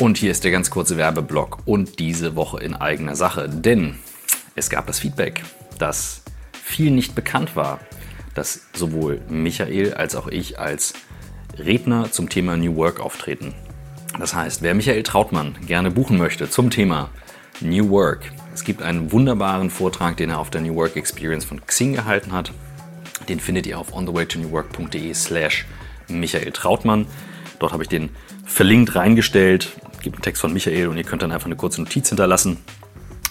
Und hier ist der ganz kurze Werbeblock und diese Woche in eigener Sache, denn es gab das Feedback, dass viel nicht bekannt war, dass sowohl Michael als auch ich als Redner zum Thema New Work auftreten. Das heißt, wer Michael Trautmann gerne buchen möchte zum Thema New Work, es gibt einen wunderbaren Vortrag, den er auf der New Work Experience von Xing gehalten hat. Den findet ihr auf onthewaytonewwork.de slash Michael Trautmann. Dort habe ich den verlinkt reingestellt. Es gibt einen Text von Michael und ihr könnt dann einfach eine kurze Notiz hinterlassen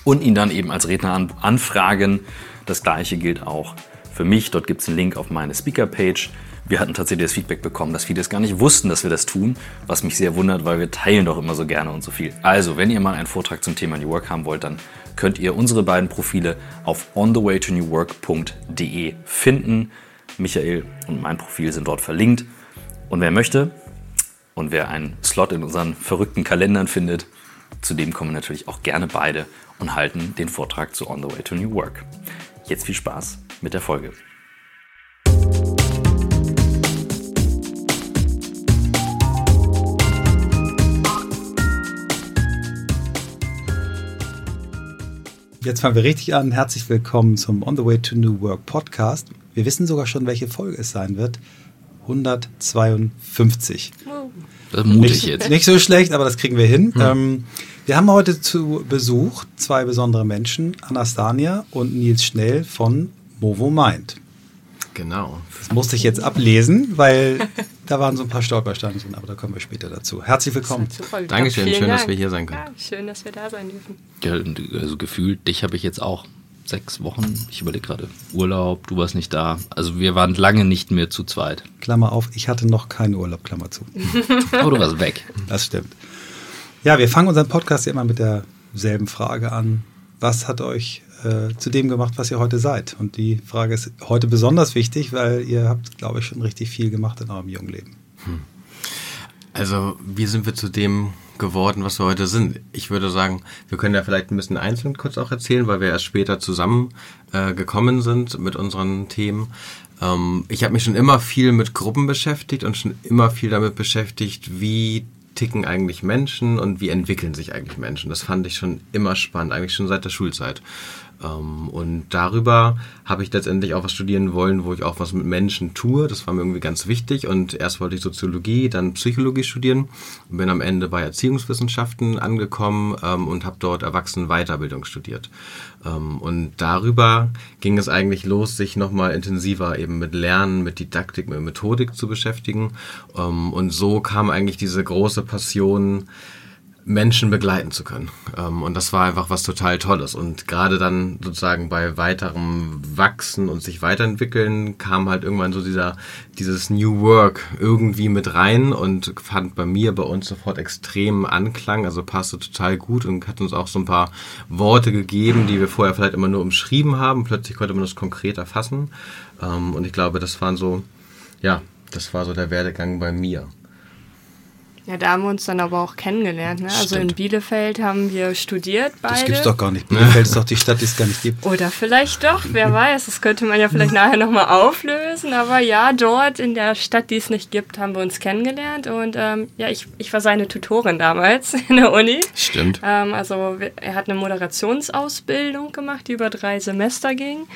und ihn dann eben als Redner an, anfragen. Das gleiche gilt auch für mich. Dort gibt es einen Link auf meine Speaker-Page. Wir hatten tatsächlich das Feedback bekommen, dass viele es gar nicht wussten, dass wir das tun, was mich sehr wundert, weil wir teilen doch immer so gerne und so viel. Also, wenn ihr mal einen Vortrag zum Thema New Work haben wollt, dann könnt ihr unsere beiden Profile auf onthewaytonewwork.de finden. Michael und mein Profil sind dort verlinkt. Und wer möchte und wer einen Slot in unseren verrückten Kalendern findet, zu dem kommen natürlich auch gerne beide und halten den Vortrag zu On the Way to New Work. Jetzt viel Spaß mit der Folge. Jetzt fangen wir richtig an. Herzlich willkommen zum On the Way to New Work Podcast. Wir wissen sogar schon, welche Folge es sein wird. 152. Das ist mutig nicht, jetzt. Nicht so schlecht, aber das kriegen wir hin. Hm. Ähm, wir haben heute zu Besuch zwei besondere Menschen, Anastania und Nils Schnell von Movo Mind. Genau. Das musste ich jetzt ablesen, weil da waren so ein paar Stolpersteine drin, aber da kommen wir später dazu. Herzlich willkommen. Dankeschön, schön, Dank. dass wir hier sein können. Ja, schön, dass wir da sein dürfen. Ja, also gefühlt, dich habe ich jetzt auch sechs Wochen, ich überlege gerade, Urlaub, du warst nicht da. Also wir waren lange nicht mehr zu zweit. Klammer auf, ich hatte noch keinen Urlaub, Klammer zu. Aber du warst weg. Das stimmt. Ja, wir fangen unseren Podcast ja immer mit derselben Frage an. Was hat euch äh, zu dem gemacht, was ihr heute seid? Und die Frage ist heute besonders wichtig, weil ihr habt, glaube ich, schon richtig viel gemacht in eurem jungen Leben. Hm. Also, wie sind wir zu dem geworden, was wir heute sind. Ich würde sagen, wir können ja vielleicht ein bisschen einzeln kurz auch erzählen, weil wir erst später zusammen äh, gekommen sind mit unseren Themen. Ähm, ich habe mich schon immer viel mit Gruppen beschäftigt und schon immer viel damit beschäftigt, wie ticken eigentlich Menschen und wie entwickeln sich eigentlich Menschen. Das fand ich schon immer spannend, eigentlich schon seit der Schulzeit. Ähm, und darüber habe ich letztendlich auch was studieren wollen, wo ich auch was mit Menschen tue. Das war mir irgendwie ganz wichtig. Und erst wollte ich Soziologie, dann Psychologie studieren und bin am Ende bei Erziehungswissenschaften angekommen ähm, und habe dort Erwachsenenweiterbildung studiert. Ähm, und darüber ging es eigentlich los, sich nochmal intensiver eben mit Lernen, mit Didaktik, mit Methodik zu beschäftigen. Und so kam eigentlich diese große Passion, Menschen begleiten zu können. Ähm, und das war einfach was total Tolles. Und gerade dann sozusagen bei weiterem Wachsen und sich weiterentwickeln kam halt irgendwann so dieser, dieses New Work irgendwie mit rein und fand bei mir, bei uns sofort extrem Anklang. Also passte total gut und hat uns auch so ein paar Worte gegeben, die wir vorher vielleicht immer nur umschrieben haben. Plötzlich konnte man das konkret erfassen. Ähm, und ich glaube, das waren so, ja, das war so der Werdegang bei mir. Ja, da haben wir uns dann aber auch kennengelernt. Ne? Also in Bielefeld haben wir studiert beide. Das gibt's doch gar nicht. Bielefeld ist doch die Stadt, die es gar nicht gibt. Oder vielleicht doch, wer weiß. Das könnte man ja vielleicht nachher nochmal auflösen. Aber ja, dort in der Stadt, die es nicht gibt, haben wir uns kennengelernt. Und ähm, ja, ich, ich war seine Tutorin damals in der Uni. Stimmt. Ähm, also er hat eine Moderationsausbildung gemacht, die über drei Semester ging.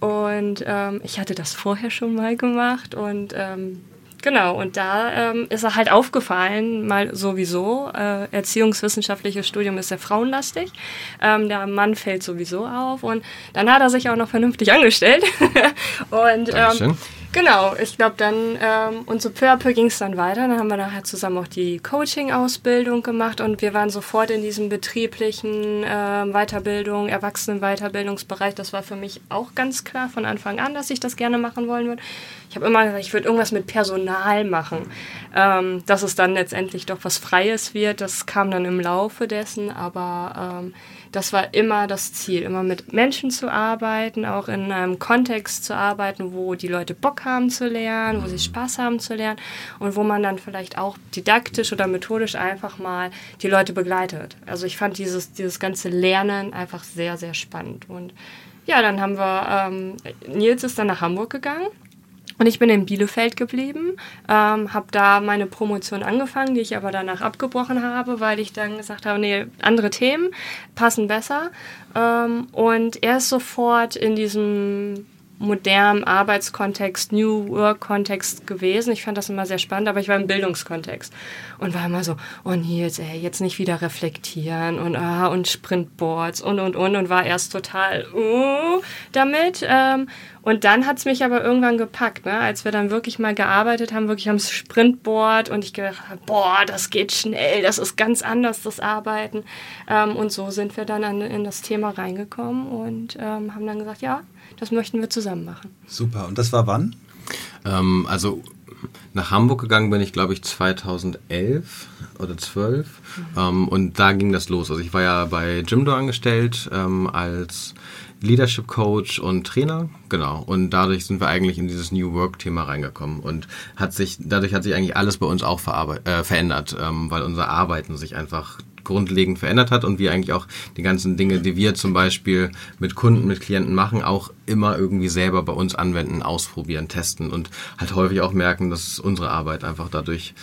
Und ähm, ich hatte das vorher schon mal gemacht und ähm, Genau, und da ähm, ist er halt aufgefallen, mal sowieso, äh, erziehungswissenschaftliches Studium ist sehr frauenlastig. Ähm, der Mann fällt sowieso auf und dann hat er sich auch noch vernünftig angestellt. und ähm, Genau, ich glaube dann, ähm, und so peu à peu ging es dann weiter. Dann haben wir nachher zusammen auch die Coaching-Ausbildung gemacht und wir waren sofort in diesem betrieblichen äh, Weiterbildung, Erwachsenen-Weiterbildungsbereich. Das war für mich auch ganz klar von Anfang an, dass ich das gerne machen wollen würde. Ich habe immer gesagt, ich würde irgendwas mit Personal machen. Ähm, dass es dann letztendlich doch was Freies wird, das kam dann im Laufe dessen, aber ähm, das war immer das Ziel, immer mit Menschen zu arbeiten, auch in einem Kontext zu arbeiten, wo die Leute Bock haben zu lernen, wo sie Spaß haben zu lernen und wo man dann vielleicht auch didaktisch oder methodisch einfach mal die Leute begleitet. Also ich fand dieses, dieses ganze Lernen einfach sehr, sehr spannend. Und ja, dann haben wir, ähm, Nils ist dann nach Hamburg gegangen Und ich bin in Bielefeld geblieben, ähm, habe da meine Promotion angefangen, die ich aber danach abgebrochen habe, weil ich dann gesagt habe, nee, andere Themen passen besser. Ähm, und er ist sofort in diesem modernen Arbeitskontext, New Work-Kontext gewesen. Ich fand das immer sehr spannend, aber ich war im Bildungskontext und war immer so, oh Nils, ey, jetzt nicht wieder reflektieren und ah, und Sprintboards und und und und war erst total uh, damit. Ähm, und dann hat es mich aber irgendwann gepackt, ne? als wir dann wirklich mal gearbeitet haben, wirklich am Sprintboard und ich gedacht habe, boah, das geht schnell, das ist ganz anders, das Arbeiten. Ähm, und so sind wir dann an, in das Thema reingekommen und ähm, haben dann gesagt, ja, das möchten wir zusammen machen. Super. Und das war wann? Ähm, also nach Hamburg gegangen bin ich, glaube ich, 2011 oder 12. Mhm. Ähm, und da ging das los. Also ich war ja bei Jimdo angestellt ähm, als Leadership Coach und Trainer, genau. Und dadurch sind wir eigentlich in dieses New Work Thema reingekommen und hat sich dadurch hat sich eigentlich alles bei uns auch äh, verändert, ähm, weil unser Arbeiten sich einfach grundlegend verändert hat und wir eigentlich auch die ganzen Dinge, die wir zum Beispiel mit Kunden, mit Klienten machen, auch immer irgendwie selber bei uns anwenden, ausprobieren, testen und halt häufig auch merken, dass unsere Arbeit einfach dadurch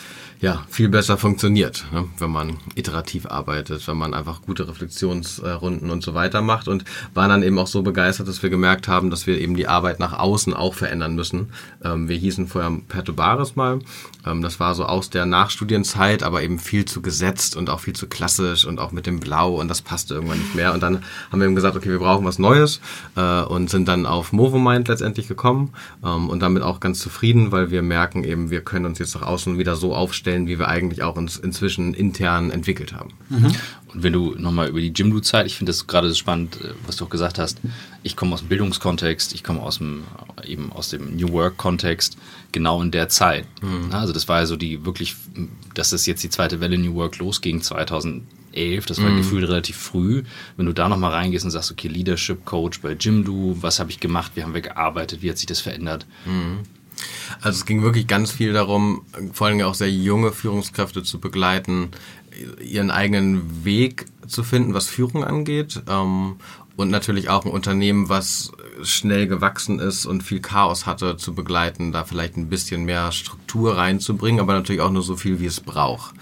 ja, viel besser funktioniert, ne? wenn man iterativ arbeitet, wenn man einfach gute Reflexionsrunden und so weiter macht und waren dann eben auch so begeistert, dass wir gemerkt haben, dass wir eben die Arbeit nach außen auch verändern müssen. Ähm, wir hießen vorher Perturbaris mal. Ähm, das war so aus der Nachstudienzeit, aber eben viel zu gesetzt und auch viel zu klassisch und auch mit dem Blau und das passte irgendwann nicht mehr. Und dann haben wir eben gesagt, okay, wir brauchen was Neues äh, und sind dann auf Movomind letztendlich gekommen ähm, und damit auch ganz zufrieden, weil wir merken eben, wir können uns jetzt nach außen wieder so aufstellen, stellen, wie wir eigentlich auch uns inzwischen intern entwickelt haben. Mhm. Und wenn du nochmal über die Jimdo-Zeit, ich finde das gerade spannend, äh, was du auch gesagt hast. Ich komme aus dem Bildungskontext, ich komme aus dem, eben aus dem New Work-Kontext, genau in der Zeit. Mhm. Also das war ja so die wirklich, dass es jetzt die zweite Welle New Work losging, 2011, das war mhm. gefühlt relativ früh. Wenn du da nochmal reingehst und sagst, okay, Leadership Coach bei Jimdo, was habe ich gemacht, wie haben wir gearbeitet, wie hat sich das verändert? Mhm. Also es ging wirklich ganz viel darum, vor allem auch sehr junge Führungskräfte zu begleiten, ihren eigenen Weg zu finden, was Führung angeht. Ähm, und natürlich auch ein Unternehmen, was schnell gewachsen ist und viel Chaos hatte, zu begleiten, da vielleicht ein bisschen mehr Struktur reinzubringen, aber natürlich auch nur so viel, wie es braucht.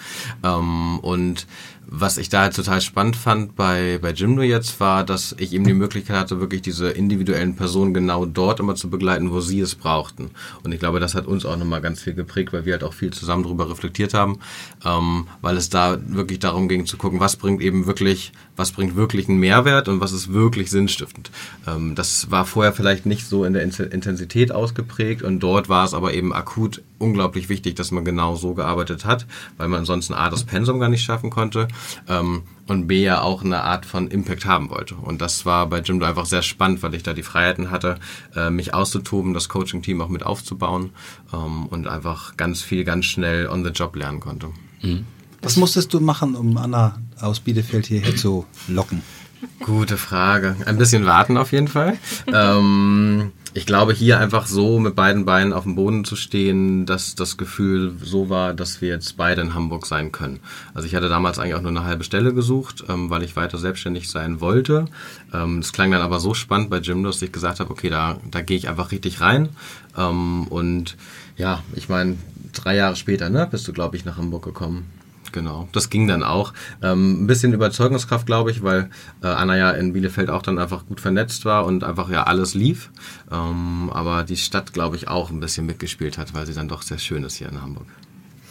Ähm, und was ich da halt total spannend fand bei, bei Jimdo jetzt war, dass ich eben die Möglichkeit hatte, wirklich diese individuellen Personen genau dort immer zu begleiten, wo sie es brauchten. Und ich glaube, das hat uns auch nochmal ganz viel geprägt, weil wir halt auch viel zusammen darüber reflektiert haben, ähm, weil es da wirklich darum ging zu gucken, was bringt eben wirklich, was bringt wirklich einen Mehrwert und was ist wirklich sinnstiftend. Ähm, das war vorher vielleicht nicht so in der Intensität ausgeprägt und dort war es aber eben akut unglaublich wichtig, dass man genau so gearbeitet hat, weil man ansonsten A, das Pensum gar nicht schaffen konnte ähm, und B, ja auch eine Art von Impact haben wollte. Und das war bei Jimdo einfach sehr spannend, weil ich da die Freiheiten hatte, äh, mich auszutoben, das Coaching-Team auch mit aufzubauen ähm, und einfach ganz viel, ganz schnell on the job lernen konnte. Mhm. Was musstest du machen, um Anna aus Bielefeld hierher zu locken? Gute Frage. Ein bisschen warten auf jeden Fall. ähm, ich glaube, hier einfach so mit beiden Beinen auf dem Boden zu stehen, dass das Gefühl so war, dass wir jetzt beide in Hamburg sein können. Also ich hatte damals eigentlich auch nur eine halbe Stelle gesucht, ähm, weil ich weiter selbstständig sein wollte. Ähm, das klang dann aber so spannend bei Jim, dass ich gesagt habe, okay, da, da gehe ich einfach richtig rein. Ähm, und ja, ich meine, drei Jahre später ne, bist du, glaube ich, nach Hamburg gekommen. Genau, das ging dann auch. Ähm, ein bisschen Überzeugungskraft, glaube ich, weil äh, Anna ja in Bielefeld auch dann einfach gut vernetzt war und einfach ja alles lief. Ähm, aber die Stadt, glaube ich, auch ein bisschen mitgespielt hat, weil sie dann doch sehr schön ist hier in Hamburg.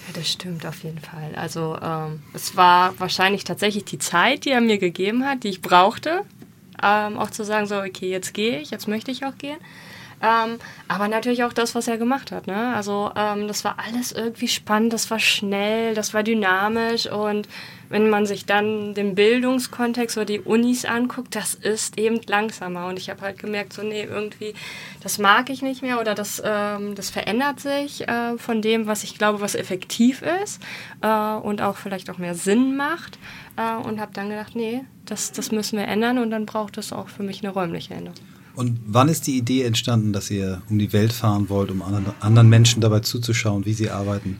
Ja, das stimmt auf jeden Fall. Also ähm, es war wahrscheinlich tatsächlich die Zeit, die er mir gegeben hat, die ich brauchte, ähm, auch zu sagen, so, okay, jetzt gehe ich, jetzt möchte ich auch gehen. Ähm, aber natürlich auch das, was er gemacht hat. Ne? Also ähm, das war alles irgendwie spannend, das war schnell, das war dynamisch und wenn man sich dann den Bildungskontext oder die Unis anguckt, das ist eben langsamer. Und ich habe halt gemerkt, so nee, irgendwie, das mag ich nicht mehr oder das, ähm, das verändert sich äh, von dem, was ich glaube, was effektiv ist äh, und auch vielleicht auch mehr Sinn macht. Äh, und habe dann gedacht, nee, das, das müssen wir ändern und dann braucht es auch für mich eine räumliche Änderung. Und wann ist die Idee entstanden, dass ihr um die Welt fahren wollt, um anderen Menschen dabei zuzuschauen, wie sie arbeiten?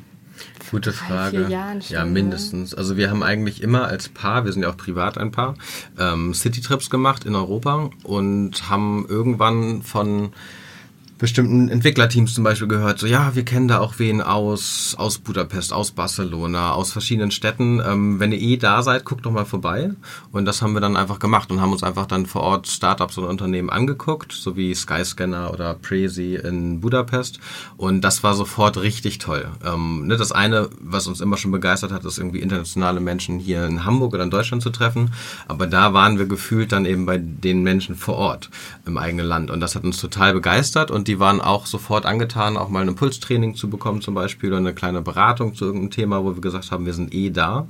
Gute Frage. Schon, ja, ne? mindestens. Also wir haben eigentlich immer als Paar, wir sind ja auch privat ein Paar, ähm, Citytrips gemacht in Europa und haben irgendwann von bestimmten Entwicklerteams zum Beispiel gehört, so ja, wir kennen da auch wen aus, aus Budapest, aus Barcelona, aus verschiedenen Städten. Ähm, wenn ihr eh da seid, guckt doch mal vorbei. Und das haben wir dann einfach gemacht und haben uns einfach dann vor Ort Startups und Unternehmen angeguckt, so wie Skyscanner oder Prezi in Budapest. Und das war sofort richtig toll. Ähm, ne, das eine, was uns immer schon begeistert hat, ist irgendwie internationale Menschen hier in Hamburg oder in Deutschland zu treffen. Aber da waren wir gefühlt dann eben bei den Menschen vor Ort im eigenen Land. Und das hat uns total begeistert und die waren auch sofort angetan, auch mal ein Impulstraining zu bekommen zum Beispiel oder eine kleine Beratung zu irgendeinem Thema, wo wir gesagt haben, wir sind eh da.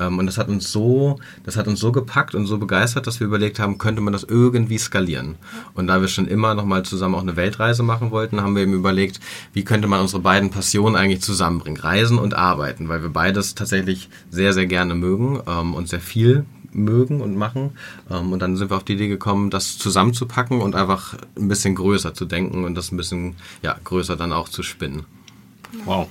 Ähm, und das hat uns so, das hat uns so gepackt und so begeistert, dass wir überlegt haben, könnte man das irgendwie skalieren. Und da wir schon immer noch mal zusammen auch eine Weltreise machen wollten, haben wir eben überlegt, wie könnte man unsere beiden Passionen eigentlich zusammenbringen, Reisen und Arbeiten, weil wir beides tatsächlich sehr, sehr gerne mögen ähm, und sehr viel mögen und machen. Ähm, und dann sind wir auf die Idee gekommen, das zusammenzupacken und einfach ein bisschen größer zu denken und das ein bisschen ja, größer dann auch zu spinnen. Wow.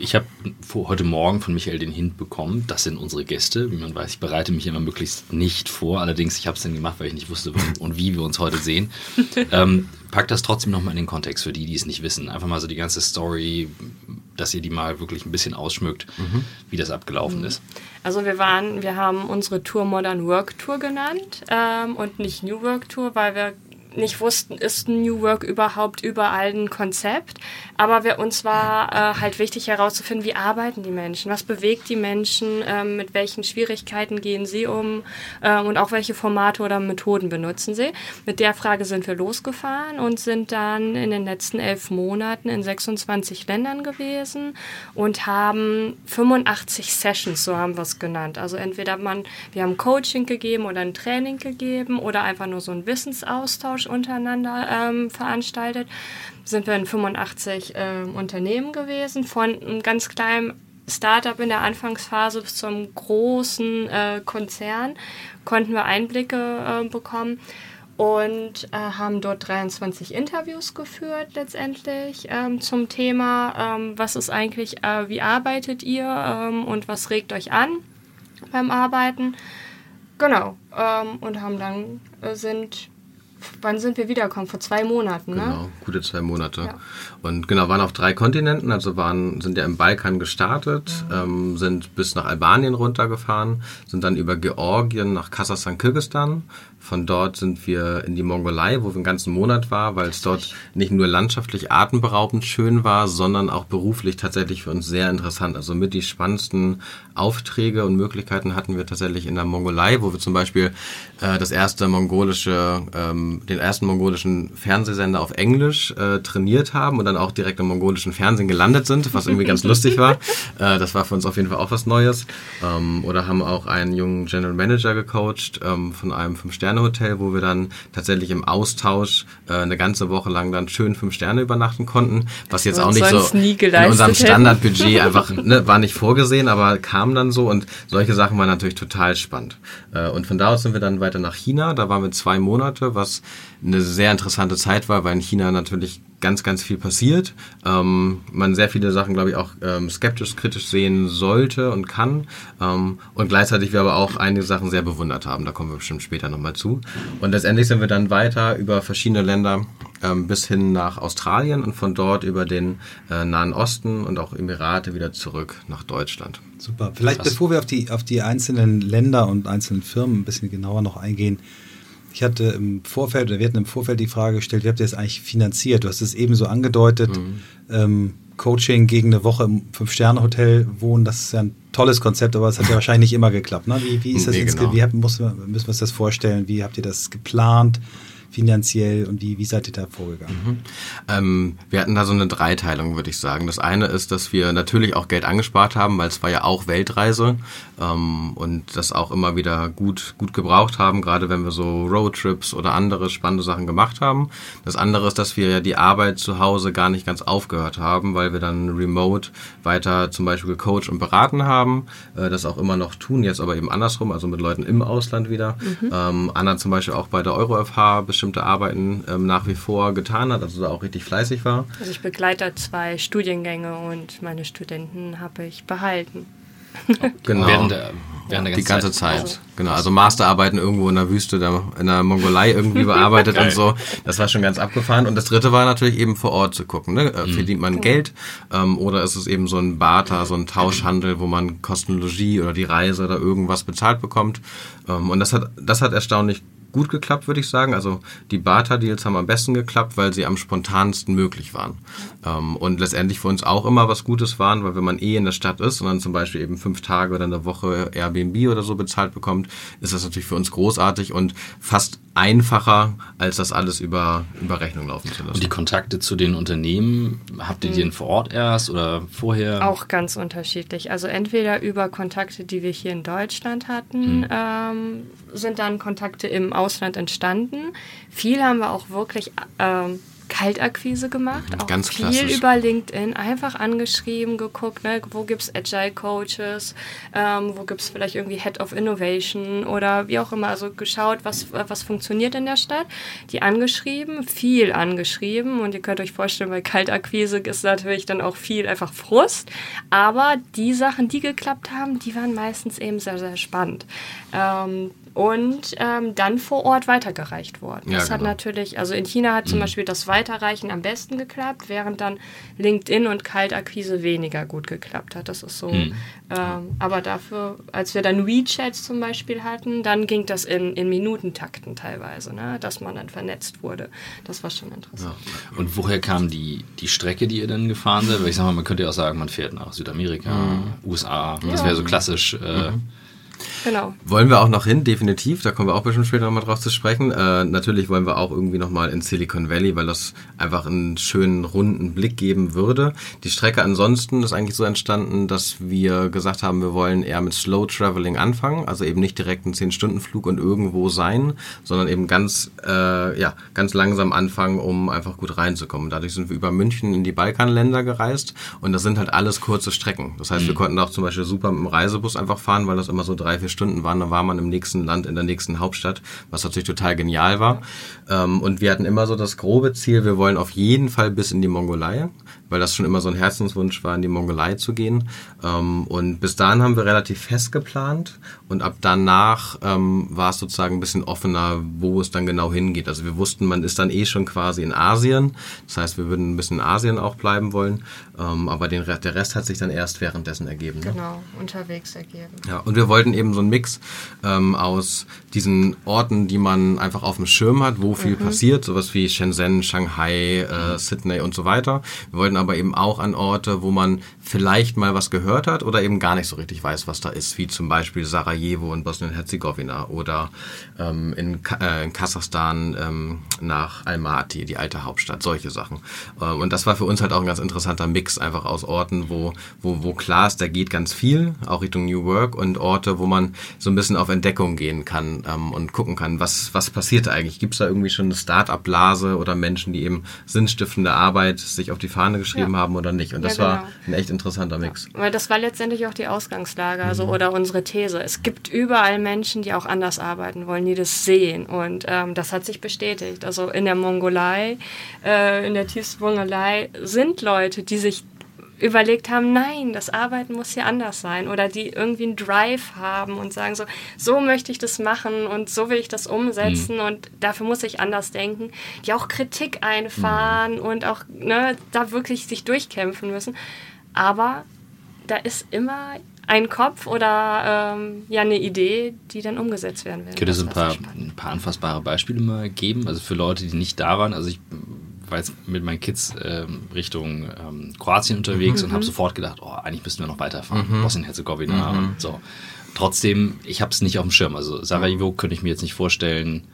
Ich habe heute Morgen von Michael den Hint bekommen, das sind unsere Gäste. Wie man weiß, ich bereite mich immer möglichst nicht vor. Allerdings, ich habe es dann gemacht, weil ich nicht wusste, wann und wie wir uns heute sehen. ähm, pack das trotzdem nochmal in den Kontext für die, die es nicht wissen. Einfach mal so die ganze Story, dass ihr die mal wirklich ein bisschen ausschmückt, mhm. wie das abgelaufen mhm. ist. Also wir waren, wir haben unsere Tour Modern Work Tour genannt ähm, und nicht New Work Tour, weil wir nicht wussten, ist New Work überhaupt überall ein Konzept. Aber wir, uns war äh, halt wichtig herauszufinden, wie arbeiten die Menschen, was bewegt die Menschen, äh, mit welchen Schwierigkeiten gehen sie um äh, und auch welche Formate oder Methoden benutzen sie. Mit der Frage sind wir losgefahren und sind dann in den letzten elf Monaten in 26 Ländern gewesen und haben 85 Sessions, so haben wir es genannt. Also entweder man, wir haben Coaching gegeben oder ein Training gegeben oder einfach nur so ein Wissensaustausch untereinander ähm, veranstaltet. Sind wir in 85 äh, Unternehmen gewesen, von einem ganz kleinen Startup in der Anfangsphase bis zum großen äh, Konzern konnten wir Einblicke äh, bekommen und äh, haben dort 23 Interviews geführt letztendlich ähm, zum Thema, ähm, was ist eigentlich, äh, wie arbeitet ihr ähm, und was regt euch an beim Arbeiten. Genau. Ähm, und haben dann äh, sind wann sind wir wiedergekommen? Vor zwei Monaten, ne? Genau, gute zwei Monate. Ja. Und genau, waren auf drei Kontinenten, also waren, sind ja im Balkan gestartet, mhm. ähm, sind bis nach Albanien runtergefahren, sind dann über Georgien nach Kasachstan, Kirgistan von dort sind wir in die Mongolei, wo wir einen ganzen Monat waren, weil es dort nicht nur landschaftlich atemberaubend schön war, sondern auch beruflich tatsächlich für uns sehr interessant. Also mit die spannendsten Aufträge und Möglichkeiten hatten wir tatsächlich in der Mongolei, wo wir zum Beispiel äh, das erste mongolische, ähm, den ersten mongolischen Fernsehsender auf Englisch äh, trainiert haben und dann auch direkt im mongolischen Fernsehen gelandet sind, was irgendwie ganz lustig war. Äh, das war für uns auf jeden Fall auch was Neues. Ähm, oder haben auch einen jungen General Manager gecoacht ähm, von einem Fünf-Sterne Fünf-Sterne-Hotel, wo wir dann tatsächlich im Austausch äh, eine ganze Woche lang dann schön fünf Sterne übernachten konnten, was jetzt auch nicht so in unserem Standardbudget einfach ne, war nicht vorgesehen, aber kam dann so und solche Sachen waren natürlich total spannend. Äh, und von da aus sind wir dann weiter nach China. Da waren wir zwei Monate, was eine sehr interessante Zeit war, weil in China natürlich ganz, ganz viel passiert. Ähm, man sehr viele Sachen, glaube ich, auch ähm, skeptisch, kritisch sehen sollte und kann. Ähm, und gleichzeitig wir aber auch einige Sachen sehr bewundert haben. Da kommen wir bestimmt später nochmal zu. Und letztendlich sind wir dann weiter über verschiedene Länder bis hin nach Australien und von dort über den äh, Nahen Osten und auch Emirate wieder zurück nach Deutschland. Super. Vielleicht Krass. bevor wir auf die, auf die einzelnen Länder und einzelnen Firmen ein bisschen genauer noch eingehen, ich hatte im Vorfeld, oder wir hatten im Vorfeld die Frage gestellt, wie habt ihr das eigentlich finanziert? Du hast es eben so angedeutet, mhm. ähm, Coaching gegen eine Woche im Fünf-Sterne-Hotel wohnen, das ist ja ein tolles Konzept, aber es hat ja wahrscheinlich nicht immer geklappt. Ne? Wie, wie ist das nee, jetzt, genau. wie müssen wir uns das vorstellen? Wie habt ihr das geplant? Finanziell und wie, wie seid ihr da vorgegangen? Mhm. Ähm, wir hatten da so eine Dreiteilung, würde ich sagen. Das eine ist, dass wir natürlich auch Geld angespart haben, weil es war ja auch Weltreise ähm, und das auch immer wieder gut, gut gebraucht haben, gerade wenn wir so Roadtrips oder andere spannende Sachen gemacht haben. Das andere ist, dass wir ja die Arbeit zu Hause gar nicht ganz aufgehört haben, weil wir dann remote weiter zum Beispiel gecoacht und beraten haben, äh, das auch immer noch tun, jetzt aber eben andersrum, also mit Leuten im Ausland wieder. Mhm. Ähm, Anna zum Beispiel auch bei der EuroFH bestimmte Arbeiten ähm, nach wie vor getan hat, also da auch richtig fleißig war. Also ich begleite zwei Studiengänge und meine Studenten habe ich behalten. Genau. Während der, während der die ganze Zeit. Zeit. genau. Also Masterarbeiten irgendwo in der Wüste, da, in der Mongolei irgendwie bearbeitet und so. Das war schon ganz abgefahren. Und das dritte war natürlich eben vor Ort zu gucken. Ne? Äh, Verdient man Geld ähm, oder ist es eben so ein Barter, so ein Tauschhandel, wo man Kostenlogie oder die Reise oder irgendwas bezahlt bekommt. Ähm, und das hat, das hat erstaunlich gut geklappt, würde ich sagen. Also die Barter-Deals haben am besten geklappt, weil sie am spontansten möglich waren. Ähm, und letztendlich für uns auch immer was Gutes waren, weil wenn man eh in der Stadt ist und dann zum Beispiel eben fünf Tage oder eine Woche Airbnb oder so bezahlt bekommt, ist das natürlich für uns großartig und fast einfacher, als das alles über, über Rechnung laufen zu Und lassen. die Kontakte zu den Unternehmen, habt ihr die denn vor Ort erst oder vorher? Auch ganz unterschiedlich. Also entweder über Kontakte, die wir hier in Deutschland hatten, ähm, sind dann Kontakte im Ausland entstanden. Viel haben wir auch wirklich ähm, Kaltakquise gemacht, auch Ganz viel klassisch. über LinkedIn, einfach angeschrieben, geguckt, ne, wo gibt es Agile Coaches, ähm, wo gibt es vielleicht irgendwie Head of Innovation oder wie auch immer, also geschaut, was, was funktioniert in der Stadt, die angeschrieben, viel angeschrieben und ihr könnt euch vorstellen, bei Kaltakquise ist natürlich dann auch viel einfach Frust, aber die Sachen, die geklappt haben, die waren meistens eben sehr, sehr spannend. Ähm, und ähm, dann vor Ort weitergereicht worden. Ja, Das hat genau. natürlich, also in China hat zum Beispiel das Weiterreichen am besten geklappt, während dann LinkedIn und Kaltakquise weniger gut geklappt hat. Das ist so. Ähm, aber dafür, als wir dann WeChat zum Beispiel hatten, dann ging das in, in Minutentakten teilweise, ne? dass man dann vernetzt wurde. Das war schon interessant. Und woher kam die, die Strecke, die ihr dann gefahren seid? Weil ich sag mal, man könnte ja auch sagen, man fährt nach Südamerika, USA. Das wäre so klassisch. Äh, Genau. Wollen wir auch noch hin, definitiv. Da kommen wir auch bestimmt später nochmal drauf zu sprechen. Äh, natürlich wollen wir auch irgendwie nochmal in Silicon Valley, weil das einfach einen schönen, runden Blick geben würde. Die Strecke ansonsten ist eigentlich so entstanden, dass wir gesagt haben, wir wollen eher mit Slow Traveling anfangen. Also eben nicht direkt einen 10-Stunden-Flug und irgendwo sein, sondern eben ganz, äh, ja, ganz langsam anfangen, um einfach gut reinzukommen. Dadurch sind wir über München in die Balkanländer gereist und das sind halt alles kurze Strecken. Das heißt, wir konnten auch zum Beispiel super mit dem Reisebus einfach fahren, weil das immer so drei, vier Stunden waren. Dann war man im nächsten Land, in der nächsten Hauptstadt, was natürlich total genial war. Ähm, und wir hatten immer so das grobe Ziel, wir wollen auf jeden Fall bis in die Mongolei, weil das schon immer so ein Herzenswunsch war, in die Mongolei zu gehen. Ähm, und bis dahin haben wir relativ fest geplant und ab danach ähm, war es sozusagen ein bisschen offener, wo es dann genau hingeht. Also wir wussten, man ist dann eh schon quasi in Asien. Das heißt, wir würden ein bisschen in Asien auch bleiben wollen. Ähm, aber den, der Rest hat sich dann erst währenddessen ergeben. Ne? Genau, unterwegs ergeben. Ja, und wir wollten eben so einen Mix ähm, aus diesen Orten, die man einfach auf dem Schirm hat, wo viel passiert, sowas wie Shenzhen, Shanghai, äh, Sydney und so weiter. Wir wollten aber eben auch an Orte, wo man vielleicht mal was gehört hat oder eben gar nicht so richtig weiß, was da ist, wie zum Beispiel Sarajevo in Bosnien-Herzegowina oder ähm, in, äh, in Kasachstan ähm, nach Almaty, die alte Hauptstadt, solche Sachen. Ähm, und das war für uns halt auch ein ganz interessanter Mix, einfach aus Orten, wo, wo, wo klar ist, da geht ganz viel, auch Richtung New Work und Orte, wo man so ein bisschen auf Entdeckung gehen kann ähm, und gucken kann, was, was passiert da eigentlich? Gibt es da irgendwie schon eine Start-up-Blase oder Menschen, die eben sinnstiftende Arbeit sich auf die Fahne geschrieben Ja. haben oder nicht? Und Ja, das war genau. ein echt interessanter Mix. Weil das war letztendlich auch die Ausgangslage, also Mhm. oder unsere These. Es gibt überall Menschen, die auch anders arbeiten wollen, die das sehen. Und ähm, das hat sich bestätigt. Also in der Mongolei, äh, in der tiefsten Mongolei sind Leute, die sich überlegt haben, nein, das Arbeiten muss hier anders sein oder die irgendwie einen Drive haben und sagen so, so möchte ich das machen und so will ich das umsetzen und dafür muss ich anders denken, die auch Kritik einfahren und auch ne, da wirklich sich durchkämpfen müssen. Aber da ist immer ein Kopf oder ähm, ja eine Idee, die dann umgesetzt werden will. Könnt ihr so ein paar, ein paar anfassbare Beispiele mal geben? Also für Leute, die nicht da waren. Also ich war jetzt mit meinen Kids ähm, Richtung ähm, Kroatien unterwegs und habe sofort gedacht, oh, eigentlich müssten wir noch weiterfahren. Bosnien-Herzegowina und so. Trotzdem, ich habe es nicht auf dem Schirm. Also Sarajevo könnte ich mir jetzt nicht vorstellen,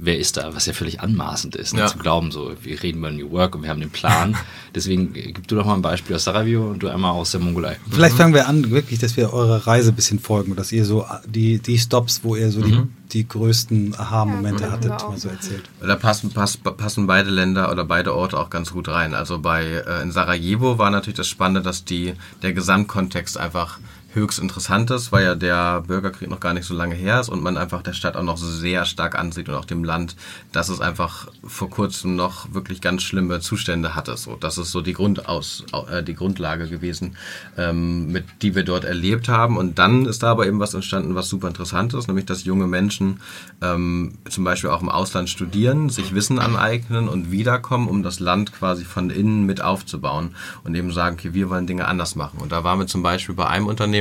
wer ist da, was ja völlig anmaßend ist, ne, Ja. zu glauben, so, wir reden über New Work und wir haben den Plan. Deswegen äh, gib du doch mal ein Beispiel aus Sarajevo und du einmal aus der Mongolei. Vielleicht fangen wir an, wirklich, dass wir eurer Reise ein bisschen folgen, dass ihr so die, die Stops, wo ihr so die, die größten Aha-Momente Ja, hattet, mal so erzählt. Da passen, pass, passen beide Länder oder beide Orte auch ganz gut rein. Also bei äh, in Sarajevo war natürlich das Spannende, dass die der Gesamtkontext einfach höchst interessant ist, weil ja der Bürgerkrieg noch gar nicht so lange her ist und man einfach der Stadt auch noch sehr stark ansieht und auch dem Land, dass es einfach vor kurzem noch wirklich ganz schlimme Zustände hatte. So, das ist so die Grundaus, äh, die Grundlage gewesen, ähm, mit die wir dort erlebt haben. Und dann ist da aber eben was entstanden, was super interessant ist, nämlich dass junge Menschen ähm, zum Beispiel auch im Ausland studieren, sich Wissen aneignen und wiederkommen, um das Land quasi von innen mit aufzubauen und eben sagen, okay, wir wollen Dinge anders machen. Und da waren wir zum Beispiel bei einem Unternehmen,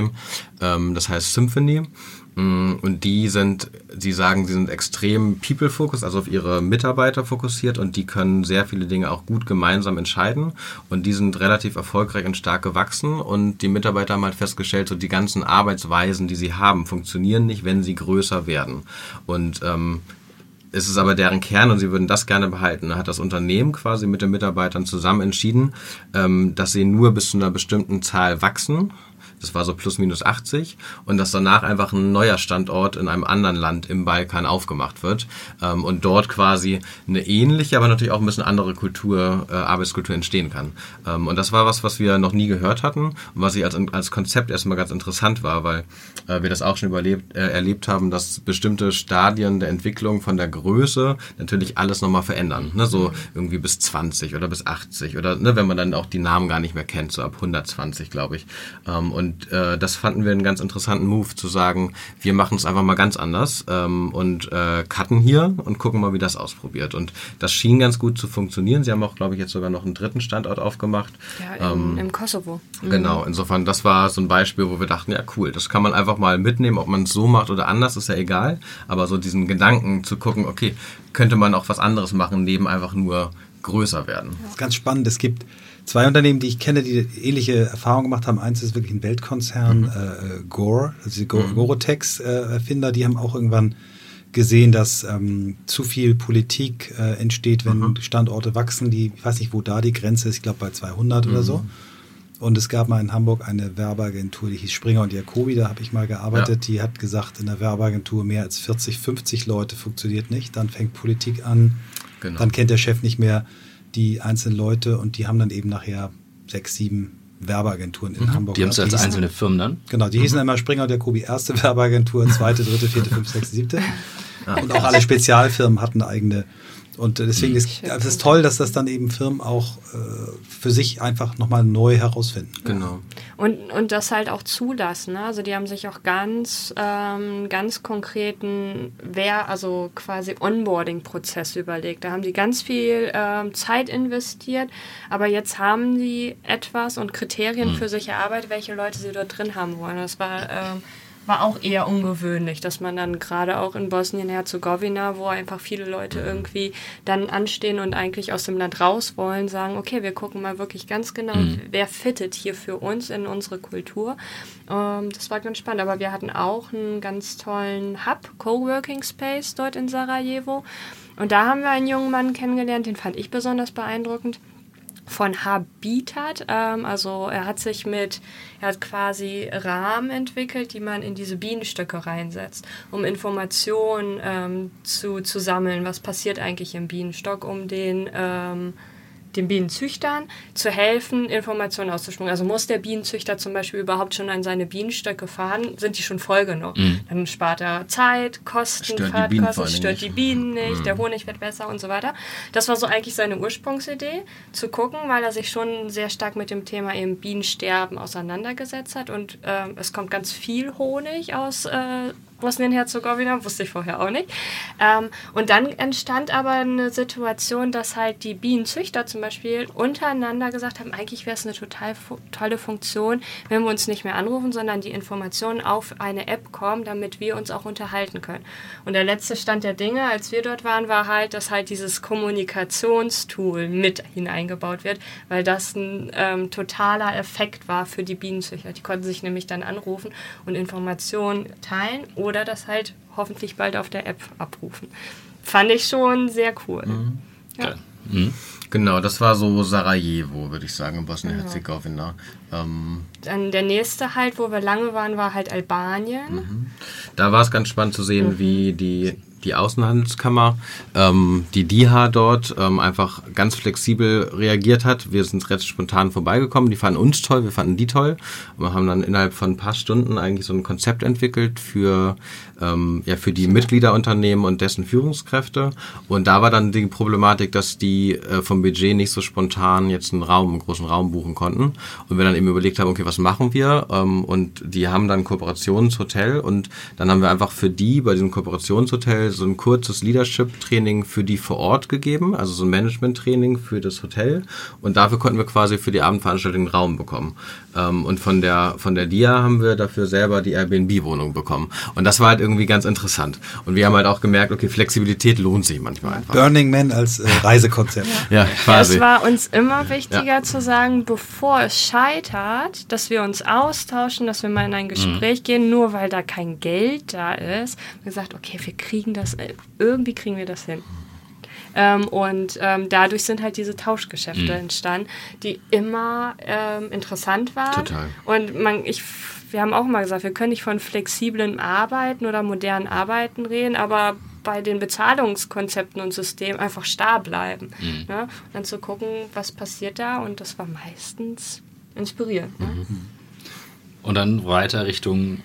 ähm, das heißt Symphony. Mm, und die sind, sie sagen, sie sind extrem people-focused, also auf ihre Mitarbeiter fokussiert und die können sehr viele Dinge auch gut gemeinsam entscheiden. Und die sind relativ erfolgreich und stark gewachsen und die Mitarbeiter haben halt festgestellt, so die ganzen Arbeitsweisen, die sie haben, funktionieren nicht, wenn sie größer werden. Und ähm, es ist aber deren Kern und sie würden das gerne behalten. Da hat das Unternehmen quasi mit den Mitarbeitern zusammen entschieden, ähm, dass sie nur bis zu einer bestimmten Zahl wachsen das war so plus minus 80 und dass danach einfach ein neuer Standort in einem anderen Land im Balkan aufgemacht wird ähm, und dort quasi eine ähnliche, aber natürlich auch ein bisschen andere Kultur, äh, Arbeitskultur entstehen kann. Ähm, und das war was, was wir noch nie gehört hatten und was ich als, als Konzept erstmal ganz interessant war, weil äh, wir das auch schon überlebt, äh, erlebt haben, dass bestimmte Stadien der Entwicklung von der Größe natürlich alles nochmal verändern. Ne? So irgendwie bis 20 oder bis 80 oder ne, wenn man dann auch die Namen gar nicht mehr kennt, so ab 120, glaube ich. Ähm, und und äh, das fanden wir einen ganz interessanten Move, zu sagen, wir machen es einfach mal ganz anders ähm, und äh, cutten hier und gucken mal, wie das ausprobiert. Und das schien ganz gut zu funktionieren. Sie haben auch, glaube ich, jetzt sogar noch einen dritten Standort aufgemacht. Ja, im, ähm, im Kosovo. Mhm. Genau, insofern, das war so ein Beispiel, wo wir dachten, ja cool, das kann man einfach mal mitnehmen, ob man es so macht oder anders, ist ja egal. Aber so diesen Gedanken zu gucken, okay, könnte man auch was anderes machen, neben einfach nur größer werden. Das ist ganz spannend. Es gibt zwei Unternehmen, die ich kenne, die ähnliche Erfahrungen gemacht haben. Eins ist wirklich ein Weltkonzern, mhm. äh, Gore, also die mhm. Gorotex-Erfinder, die haben auch irgendwann gesehen, dass ähm, zu viel Politik äh, entsteht, wenn mhm. Standorte wachsen. Die, ich weiß nicht, wo da die Grenze ist, ich glaube bei 200 oder so. Mhm. Und es gab mal in Hamburg eine Werbeagentur, die hieß Springer und Jacobi, da habe ich mal gearbeitet. Ja. Die hat gesagt, in der Werbeagentur mehr als 40, 50 Leute funktioniert nicht. Dann fängt Politik an. Genau. Dann kennt der Chef nicht mehr die einzelnen Leute und die haben dann eben nachher sechs, sieben Werbeagenturen in mhm. Hamburg. Die haben es als hießen, einzelne Firmen dann? Genau, die mhm. hießen immer Springer und der Kobi erste Werbeagentur, zweite, dritte, vierte, fünfte, sechste, siebte. Ah, und auch alle Spezialfirmen hatten eigene und deswegen mhm. ist es ist toll, dass das dann eben Firmen auch äh, für sich einfach nochmal neu herausfinden. Genau. Und, und das halt auch zulassen. Ne? Also die haben sich auch ganz, ähm, ganz konkreten, wer, also quasi Onboarding-Prozess überlegt. Da haben die ganz viel ähm, Zeit investiert, aber jetzt haben die etwas und Kriterien mhm. für sich erarbeitet, welche Leute sie dort drin haben wollen. Das war ähm, war auch eher ungewöhnlich, dass man dann gerade auch in Bosnien-Herzegowina, wo einfach viele Leute irgendwie dann anstehen und eigentlich aus dem Land raus wollen, sagen, okay, wir gucken mal wirklich ganz genau, mhm. wer fittet hier für uns in unsere Kultur. Ähm, das war ganz spannend, aber wir hatten auch einen ganz tollen Hub, Coworking Space dort in Sarajevo. Und da haben wir einen jungen Mann kennengelernt, den fand ich besonders beeindruckend von Habitat. Ähm, also er hat sich mit, er hat quasi Rahmen entwickelt, die man in diese Bienenstöcke reinsetzt, um Informationen ähm, zu, zu sammeln. Was passiert eigentlich im Bienenstock, um den ähm, den Bienenzüchtern zu helfen, Informationen auszuspucken. Also muss der Bienenzüchter zum Beispiel überhaupt schon an seine Bienenstöcke fahren, sind die schon voll genug. Mhm. Dann spart er Zeit, Kosten, stört Fahrtkosten, die stört die Bienen nicht, mhm. der Honig wird besser und so weiter. Das war so eigentlich seine Ursprungsidee, zu gucken, weil er sich schon sehr stark mit dem Thema eben Bienensterben auseinandergesetzt hat und äh, es kommt ganz viel Honig aus äh, Bosnien-Herzegowina, wusste ich vorher auch nicht. Ähm, und dann entstand aber eine Situation, dass halt die Bienenzüchter zum Beispiel untereinander gesagt haben, eigentlich wäre es eine total tolle Funktion, wenn wir uns nicht mehr anrufen, sondern die Informationen auf eine App kommen, damit wir uns auch unterhalten können. Und der letzte Stand der Dinge, als wir dort waren, war halt, dass halt dieses Kommunikationstool mit hineingebaut wird, weil das ein ähm, totaler Effekt war für die Bienenzüchter. Die konnten sich nämlich dann anrufen und Informationen teilen oder das halt hoffentlich bald auf der App abrufen. Fand ich schon sehr cool. Mhm. Ja. Mhm. Genau, das war so Sarajevo, würde ich sagen, in Bosnien-Herzegowina. Genau. Ähm, Dann der nächste halt, wo wir lange waren, war halt Albanien. Mhm. Da war es ganz spannend zu sehen, mhm. wie die, die Außenhandelskammer, ähm, die DIHA dort ähm, einfach ganz flexibel reagiert hat. Wir sind recht spontan vorbeigekommen. Die fanden uns toll, wir fanden die toll. Und wir haben dann innerhalb von ein paar Stunden eigentlich so ein Konzept entwickelt für, ähm, ja, für die Mitgliederunternehmen und dessen Führungskräfte. Und da war dann die Problematik, dass die äh, vom Budget nicht so spontan jetzt einen Raum, einen großen Raum buchen konnten. Und wir dann eben überlegt haben, okay, was machen wir? Ähm, und die haben dann ein Kooperationshotel und dann haben wir einfach für die bei diesem Kooperationshotel so ein kurzes Leadership-Training für die vor Ort gegeben, also so ein Management-Training für das Hotel. Und dafür konnten wir quasi für die Abendveranstaltung einen Raum bekommen. Ähm, und von der, von der DIA haben wir dafür selber die Airbnb-Wohnung bekommen. Und das war halt irgendwie ganz interessant. Und wir haben halt auch gemerkt, okay, Flexibilität lohnt sich manchmal einfach. Burning Man als äh, Reisekonzept. ja, Ja, quasi. es war uns immer wichtiger zu sagen, bevor es scheitert, dass wir uns austauschen, dass wir mal in ein Gespräch gehen, nur weil da kein Geld da ist. Wir haben gesagt, okay, wir kriegen das, äh, irgendwie kriegen wir das hin. Ähm, und ähm, dadurch sind halt diese Tauschgeschäfte entstanden, die immer ähm, interessant waren. Total. Und man, ich, wir haben auch mal gesagt, wir können nicht von flexiblen Arbeiten oder modernen Arbeiten reden, aber bei den Bezahlungskonzepten und Systemen einfach starr bleiben. Ne? Und dann zu gucken, was passiert da und das war meistens inspirierend. Ne? Und dann weiter Richtung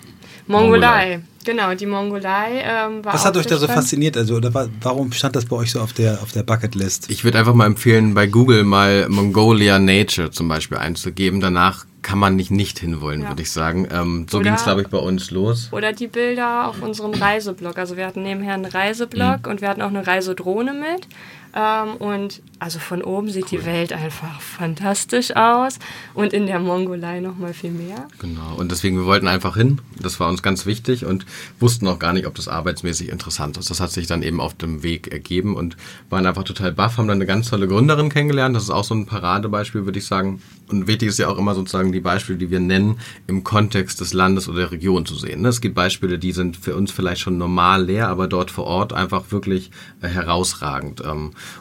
Mongolei. Genau, die Mongolei ähm, war Was auch hat euch da so fasziniert? Also, oder wa- warum stand das bei euch so auf der, auf der Bucketlist? Ich würde einfach mal empfehlen, bei Google mal Mongolia Nature zum Beispiel einzugeben. Danach kann man nicht nicht hinwollen, Ja. würde ich sagen. Ähm, so Oder- ging es, glaube ich, bei uns los. Oder die Bilder auf unserem Reiseblog. Also wir hatten nebenher einen Reiseblog und wir hatten auch eine Reisedrohne mit. Ähm, und also von oben sieht die Welt einfach fantastisch aus und in der Mongolei noch mal viel mehr. Genau. Und deswegen, wir wollten einfach hin. Das war uns ganz wichtig und wussten auch gar nicht, ob das arbeitsmäßig interessant ist. Das hat sich dann eben auf dem Weg ergeben und waren einfach total baff, haben dann eine ganz tolle Gründerin kennengelernt. Das ist auch so ein Paradebeispiel, würde ich sagen. Und wichtig ist ja auch immer sozusagen die Beispiele, die wir nennen, im Kontext des Landes oder der Region zu sehen. ne? Es gibt Beispiele, die sind für uns vielleicht schon normal leer, aber dort vor Ort einfach wirklich äh, herausragend.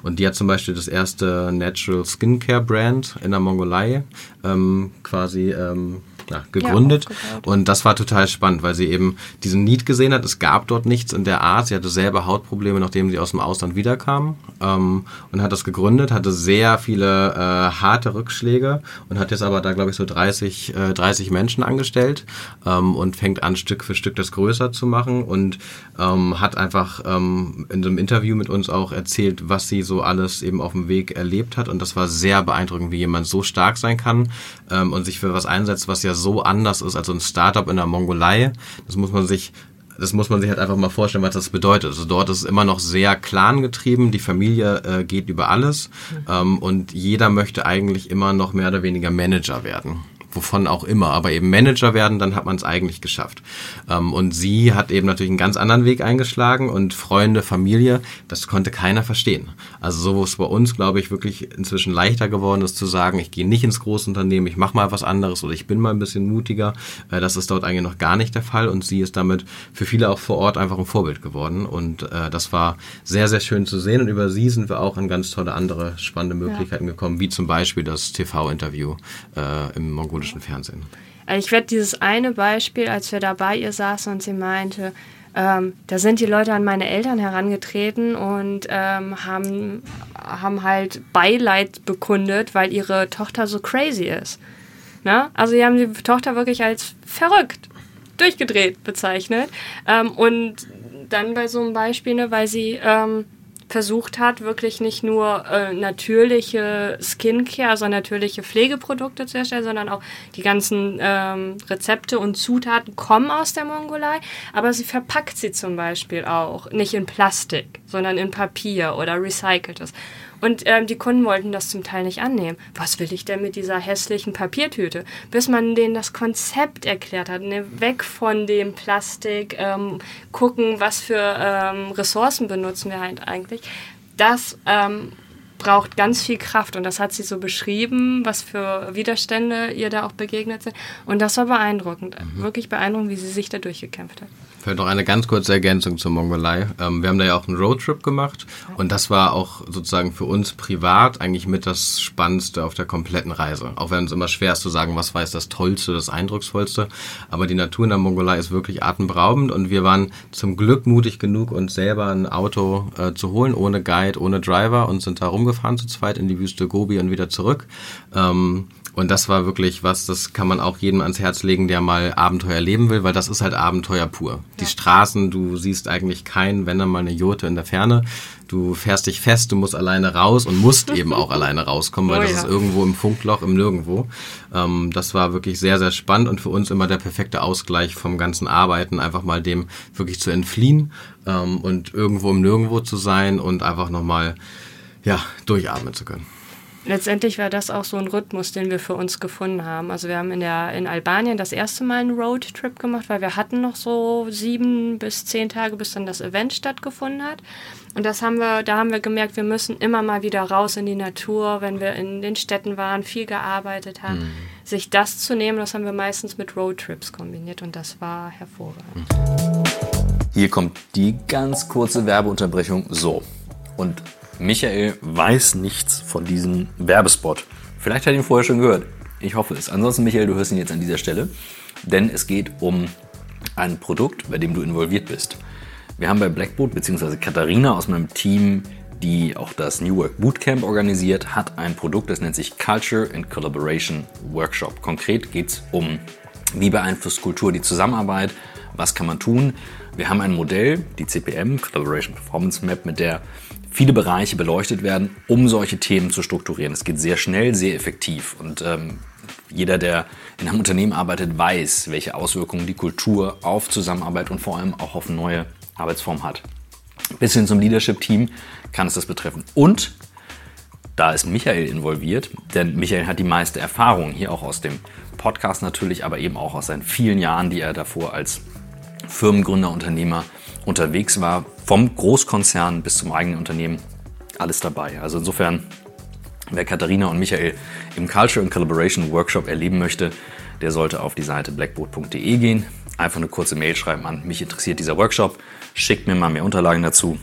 Und die hat zum Beispiel das erste Natural Skincare Brand in der Mongolei ähm, quasi ähm, ja, gegründet. aufgebaut. und das war total spannend, weil sie eben diesen Need gesehen hat. Es gab dort nichts in der Art. Sie hatte selber Hautprobleme, nachdem sie aus dem Ausland wiederkam. Ähm, und hat das gegründet, hatte sehr viele äh, harte Rückschläge und hat jetzt aber da, glaube ich, so 30, äh, 30 Menschen angestellt ähm, und fängt an, Stück für Stück das größer zu machen und ähm, hat einfach ähm, in einem Interview mit uns auch erzählt, was sie so alles eben auf dem Weg erlebt hat. Und das war sehr beeindruckend, wie jemand so stark sein kann ähm, und sich für was einsetzt, was ja so anders ist als so ein Startup in der Mongolei. Das muss man sich das muss man sich halt einfach mal vorstellen, was das bedeutet. Also dort ist es immer noch sehr clangetrieben, die Familie äh, geht über alles ähm, und jeder möchte eigentlich immer noch mehr oder weniger Manager werden wovon auch immer, aber eben Manager werden, dann hat man es eigentlich geschafft. Ähm, und sie hat eben natürlich einen ganz anderen Weg eingeschlagen und Freunde, Familie, das konnte keiner verstehen. Also so wo es bei uns, glaube ich, wirklich inzwischen leichter geworden ist zu sagen, ich gehe nicht ins Großunternehmen, ich mache mal was anderes oder ich bin mal ein bisschen mutiger. Äh, das ist dort eigentlich noch gar nicht der Fall und sie ist damit für viele auch vor Ort einfach ein Vorbild geworden und äh, das war sehr, sehr schön zu sehen und über sie sind wir auch an ganz tolle andere spannende Möglichkeiten gekommen, wie zum Beispiel das TV-Interview äh, im mongolischen Fernsehen. Also Ich werde dieses eine Beispiel, als wir da bei ihr saßen und sie meinte, ähm, da sind die Leute an meine Eltern herangetreten und ähm, haben, haben halt Beileid bekundet, weil ihre Tochter so crazy ist. Ne? Also die haben die Tochter wirklich als verrückt, durchgedreht bezeichnet. Ähm, und dann bei so einem Beispiel, ne, weil sie ähm, versucht hat, wirklich nicht nur äh, natürliche Skincare, also natürliche Pflegeprodukte zu erstellen, sondern auch die ganzen ähm, Rezepte und Zutaten kommen aus der Mongolei, aber sie verpackt sie zum Beispiel auch nicht in Plastik, sondern in Papier oder recyceltes. Und ähm, die Kunden wollten das zum Teil nicht annehmen. Was will ich denn mit dieser hässlichen Papiertüte? Bis man denen das Konzept erklärt hat. Ne? Weg von dem Plastik, ähm, gucken, was für ähm, Ressourcen benutzen wir halt eigentlich. Das ähm, braucht ganz viel Kraft und das hat sie so beschrieben, was für Widerstände ihr da auch begegnet sind. Und das war beeindruckend. Wirklich beeindruckend, wie sie sich da durchgekämpft hat. Vielleicht noch eine ganz kurze Ergänzung zur Mongolei. Ähm, wir haben da ja auch einen Roadtrip gemacht und das war auch sozusagen für uns privat eigentlich mit das Spannendste auf der kompletten Reise. Auch wenn es immer schwer ist zu sagen, was war jetzt das Tollste, das Eindrucksvollste. Aber die Natur in der Mongolei ist wirklich atemberaubend und wir waren zum Glück mutig genug, uns selber ein Auto äh, zu holen, ohne Guide, ohne Driver und sind da rumgefahren zu zweit in die Wüste Gobi und wieder zurück. Ähm, und das war wirklich was, das kann man auch jedem ans Herz legen, der mal Abenteuer leben will, weil das ist halt Abenteuer pur. Die Straßen, du siehst eigentlich keinen, wenn dann mal eine Jote in der Ferne. Du fährst dich fest, du musst alleine raus und musst eben auch alleine rauskommen, weil Oh das ja. ist irgendwo im Funkloch, im Nirgendwo. Ähm, das war wirklich sehr, sehr spannend und für uns immer der perfekte Ausgleich vom ganzen Arbeiten, einfach mal dem wirklich zu entfliehen ähm, und irgendwo im Nirgendwo zu sein und einfach nochmal, ja, durchatmen zu können. Letztendlich war das auch so ein Rhythmus, den wir für uns gefunden haben. Also wir haben in, der, in Albanien das erste Mal einen Roadtrip gemacht, weil wir hatten noch so sieben bis zehn Tage, bis dann das Event stattgefunden hat. Und das haben wir, da haben wir gemerkt, wir müssen immer mal wieder raus in die Natur, wenn wir in den Städten waren, viel gearbeitet haben. Sich das zu nehmen, das haben wir meistens mit Roadtrips kombiniert und das war hervorragend. Hier kommt die ganz kurze Werbeunterbrechung. So. Und Michael weiß nichts von diesem Werbespot. Vielleicht hat er ihn vorher schon gehört. Ich hoffe es. Ansonsten, Michael, du hörst ihn jetzt an dieser Stelle. Denn es geht um ein Produkt, bei dem du involviert bist. Wir haben bei Blackboard, beziehungsweise Katharina aus meinem Team, die auch das New Work Bootcamp organisiert, hat ein Produkt, das nennt sich Culture and Collaboration Workshop. Konkret geht es um, wie beeinflusst Kultur die Zusammenarbeit, was kann man tun. Wir haben ein Modell, die CPM, Collaboration Performance Map, mit der viele Bereiche beleuchtet werden, um solche Themen zu strukturieren. Es geht sehr schnell, sehr effektiv und ähm, jeder, der in einem Unternehmen arbeitet, weiß, welche Auswirkungen die Kultur auf Zusammenarbeit und vor allem auch auf neue Arbeitsformen hat. Bis hin zum Leadership-Team kann es das betreffen. Und da ist Michael involviert, denn Michael hat die meiste Erfahrung hier auch aus dem Podcast natürlich, aber eben auch aus seinen vielen Jahren, die er davor als Firmengründer, Unternehmer unterwegs war, vom Großkonzern bis zum eigenen Unternehmen, alles dabei. Also insofern, wer Katharina und Michael im Culture and Collaboration Workshop erleben möchte, der sollte auf die Seite blackboard.de gehen, einfach eine kurze Mail schreiben an, mich interessiert dieser Workshop, schickt mir mal mehr Unterlagen dazu.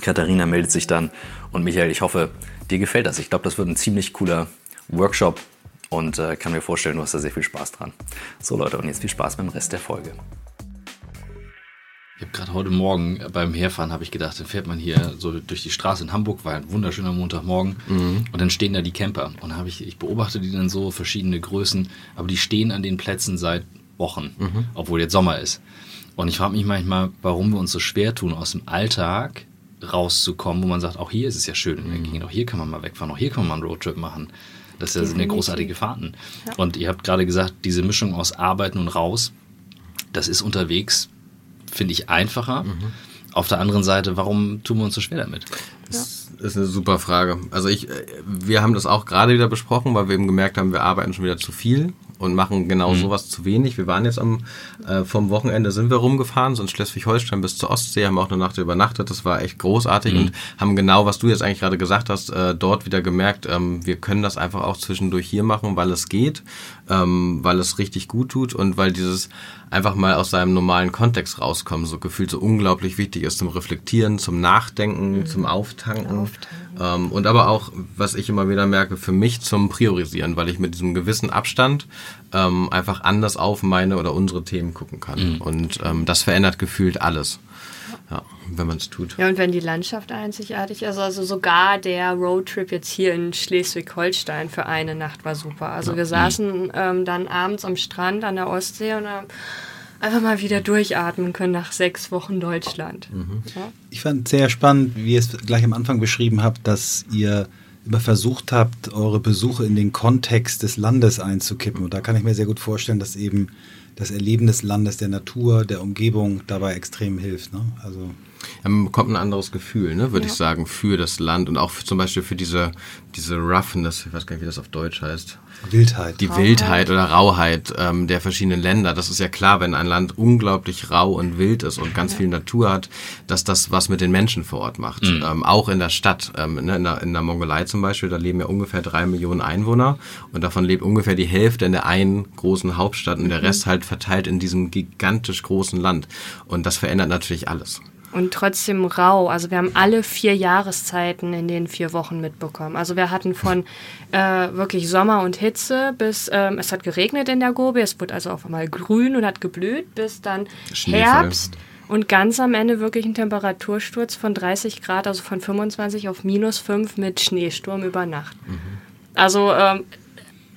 Katharina meldet sich dann und Michael, ich hoffe, dir gefällt das. Ich glaube, das wird ein ziemlich cooler Workshop und äh, kann mir vorstellen, du hast da sehr viel Spaß dran. So Leute, und jetzt viel Spaß beim Rest der Folge. Ich habe gerade heute Morgen beim Herfahren habe ich gedacht, dann fährt man hier so durch die Straße in Hamburg, war ein wunderschöner Montagmorgen. Und dann stehen da die Camper. Und habe ich ich beobachte die dann so verschiedene Größen, aber die stehen an den Plätzen seit Wochen, obwohl jetzt Sommer ist. Und ich frage mich manchmal, warum wir uns so schwer tun, aus dem Alltag rauszukommen, wo man sagt, auch hier ist es ja schön in der Gegend, auch hier kann man mal wegfahren, auch hier kann man mal einen Roadtrip machen. Das sind ja großartige Fahrten. Und ihr habt gerade gesagt, diese Mischung aus Arbeiten und raus, das ist unterwegs, finde ich, einfacher. Auf der anderen Seite, warum tun wir uns so schwer damit? Das ist eine super Frage. Also ich, wir haben das auch gerade wieder besprochen, weil wir eben gemerkt haben, wir arbeiten schon wieder zu viel und machen genau sowas zu wenig. Wir waren jetzt am äh, vom Wochenende sind wir rumgefahren, so in Schleswig-Holstein bis zur Ostsee, haben auch eine Nacht übernachtet. Das war echt großartig und haben genau, was du jetzt eigentlich gerade gesagt hast, äh, dort wieder gemerkt, ähm, wir können das einfach auch zwischendurch hier machen, weil es geht, ähm, weil es richtig gut tut und weil dieses einfach mal aus seinem normalen Kontext rauskommen, so gefühlt so unglaublich wichtig ist zum Reflektieren, zum Nachdenken, zum Auftanken. Ähm, und aber auch, was ich immer wieder merke, für mich zum Priorisieren, weil ich mit diesem gewissen Abstand ähm, einfach anders auf meine oder unsere Themen gucken kann. Und ähm, das verändert gefühlt alles, ja, wenn man es tut. Ja, und wenn die Landschaft einzigartig ist, also sogar der Roadtrip jetzt hier in Schleswig-Holstein für eine Nacht war super. Also wir saßen ähm, dann abends am Strand an der Ostsee und haben einfach mal wieder durchatmen können nach sechs Wochen Deutschland. Ja. Ich fand sehr spannend, wie ihr es gleich am Anfang beschrieben habt, dass ihr immer versucht habt, eure Besuche in den Kontext des Landes einzukippen. Und da kann ich mir sehr gut vorstellen, dass eben das Erleben des Landes, der Natur, der Umgebung dabei extrem hilft. Ne? Also Ja, man bekommt ein anderes Gefühl, ne, würde ich sagen, für das Land und auch für, zum Beispiel für diese, diese Roughness, ich weiß gar nicht, wie das auf Deutsch heißt. Wildheit. Die Wildheit oder Rauheit ähm, der verschiedenen Länder. Das ist ja klar, wenn ein Land unglaublich rau und wild ist und ganz viel Natur hat, dass das was mit den Menschen vor Ort macht. Ähm, auch in der Stadt. Ähm, ne, in, der, in der Mongolei zum Beispiel, da leben ja ungefähr drei Millionen Einwohner und davon lebt ungefähr die Hälfte in der einen großen Hauptstadt und der Rest halt verteilt in diesem gigantisch großen Land. Und das verändert natürlich alles und trotzdem rau. Also wir haben alle vier Jahreszeiten in den vier Wochen mitbekommen. Also wir hatten von äh, wirklich Sommer und Hitze bis ähm, es hat geregnet in der Gobi, es wurde also auf einmal grün und hat geblüht, bis dann Herbst und ganz am Ende wirklich ein Temperatursturz von 30 Grad, also von 25 auf minus 5 mit Schneesturm über Nacht. Mhm. Also ähm,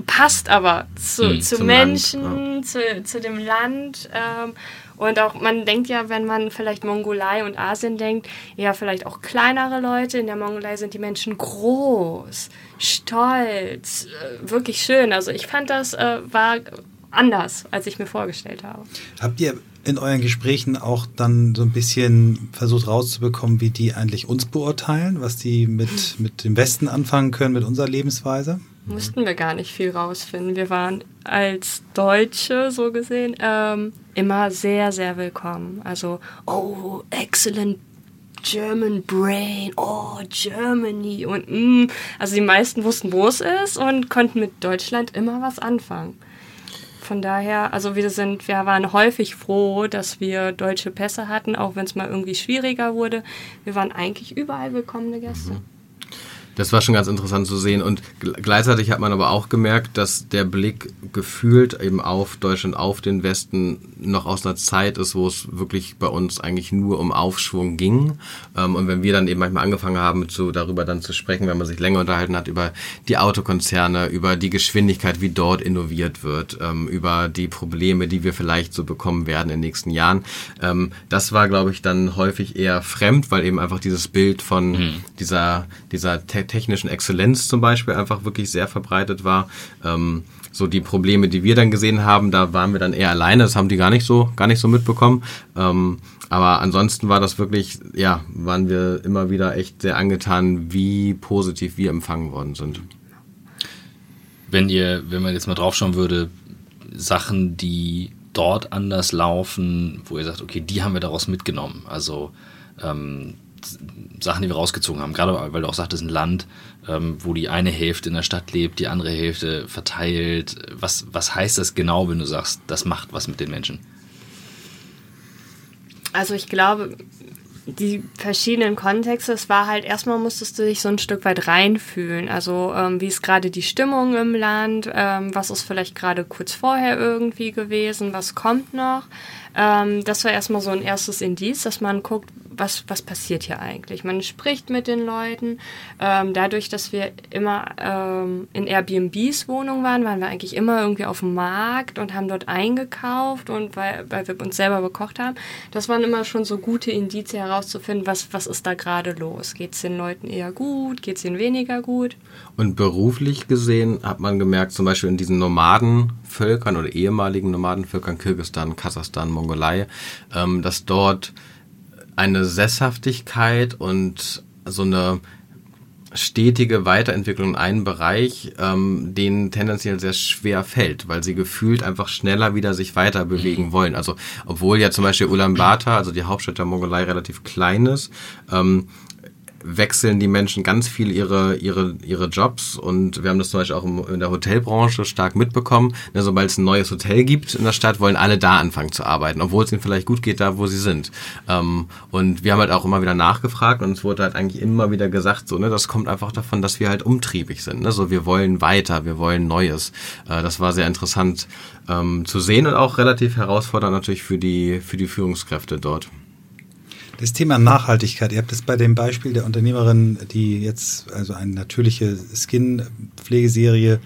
passt aber zu, mhm, zu Menschen, Land, ja. zu, zu dem Land. Ähm, und auch, man denkt ja, wenn man vielleicht Mongolei und Asien denkt, ja, vielleicht auch kleinere Leute. In der Mongolei sind die Menschen groß, stolz, äh, wirklich schön. Also ich fand das äh, war anders, als ich mir vorgestellt habe. Habt ihr in euren Gesprächen auch dann so ein bisschen versucht rauszubekommen, wie die eigentlich uns beurteilen, was die mit, mit dem Westen anfangen können, mit unserer Lebensweise? mussten wir gar nicht viel rausfinden. Wir waren als Deutsche, so gesehen, ähm, immer sehr, sehr willkommen. Also, oh, excellent German Brain, oh, Germany und mm. Also die meisten wussten, wo es ist und konnten mit Deutschland immer was anfangen. Von daher, also wir sind, wir waren häufig froh, dass wir deutsche Pässe hatten, auch wenn es mal irgendwie schwieriger wurde. Wir waren eigentlich überall willkommene Gäste. Mhm. Das war schon ganz interessant zu sehen. Und gleichzeitig hat man aber auch gemerkt, dass der Blick gefühlt eben auf Deutschland, auf den Westen noch aus einer Zeit ist, wo es wirklich bei uns eigentlich nur um Aufschwung ging. Ähm, und wenn wir dann eben manchmal angefangen haben, zu, darüber dann zu sprechen, wenn man sich länger unterhalten hat, über die Autokonzerne, über die Geschwindigkeit, wie dort innoviert wird, ähm, über die Probleme, die wir vielleicht so bekommen werden in den nächsten Jahren. Ähm, das war, glaube ich, dann häufig eher fremd, weil eben einfach dieses Bild von mhm. dieser, dieser technischen Exzellenz zum Beispiel einfach wirklich sehr verbreitet war. Ähm, so die Probleme, die wir dann gesehen haben, da waren wir dann eher alleine. Das haben die gar nicht so, gar nicht so mitbekommen. Ähm, aber ansonsten war das wirklich, ja, waren wir immer wieder echt sehr angetan, wie positiv wir empfangen worden sind. Wenn ihr, wenn man jetzt mal draufschauen würde, Sachen, die dort anders laufen, wo ihr sagt, okay, die haben wir daraus mitgenommen. Also ähm, Sachen, die wir rausgezogen haben. Gerade weil du auch sagtest, ein Land, ähm, wo die eine Hälfte in der Stadt lebt, die andere Hälfte verteilt. Was, was heißt das genau, wenn du sagst, das macht was mit den Menschen? Also ich glaube, die verschiedenen Kontexte, es war halt, erstmal musstest du dich so ein Stück weit reinfühlen. Also ähm, wie ist gerade die Stimmung im Land, ähm, was ist vielleicht gerade kurz vorher irgendwie gewesen, was kommt noch. Ähm, das war erstmal so ein erstes Indiz, dass man guckt, was, was passiert hier eigentlich. Man spricht mit den Leuten. Ähm, dadurch, dass wir immer ähm, in Airbnbs Wohnungen waren, waren wir eigentlich immer irgendwie auf dem Markt und haben dort eingekauft und weil, weil wir uns selber bekocht haben. Das waren immer schon so gute Indizien herauszufinden, was, was ist da gerade los. Geht es den Leuten eher gut? Geht es ihnen weniger gut? Und beruflich gesehen hat man gemerkt, zum Beispiel in diesen Nomadenvölkern oder ehemaligen Nomadenvölkern, Kirgistan, Kasachstan, Mongolei, ähm, dass dort eine Sesshaftigkeit und so eine stetige Weiterentwicklung in einem Bereich, ähm, denen tendenziell sehr schwer fällt, weil sie gefühlt einfach schneller wieder sich weiter bewegen mhm. wollen. Also obwohl ja zum Beispiel Ulaanbaatar, also die Hauptstadt der Mongolei, relativ klein ist, ähm, wechseln die Menschen ganz viel ihre, ihre, ihre Jobs und wir haben das zum Beispiel auch in der Hotelbranche stark mitbekommen. Ne, sobald es ein neues Hotel gibt in der Stadt, wollen alle da anfangen zu arbeiten, obwohl es ihnen vielleicht gut geht, da wo sie sind. Ähm, und wir haben halt auch immer wieder nachgefragt und es wurde halt eigentlich immer wieder gesagt, so, ne, das kommt einfach davon, dass wir halt umtriebig sind. Ne? So, wir wollen weiter, wir wollen Neues. Äh, das war sehr interessant ähm, zu sehen und auch relativ herausfordernd natürlich für die, für die Führungskräfte dort. Das Thema Nachhaltigkeit, ihr habt es bei dem Beispiel der Unternehmerin, die jetzt also eine natürliche Skin-Pflegeserie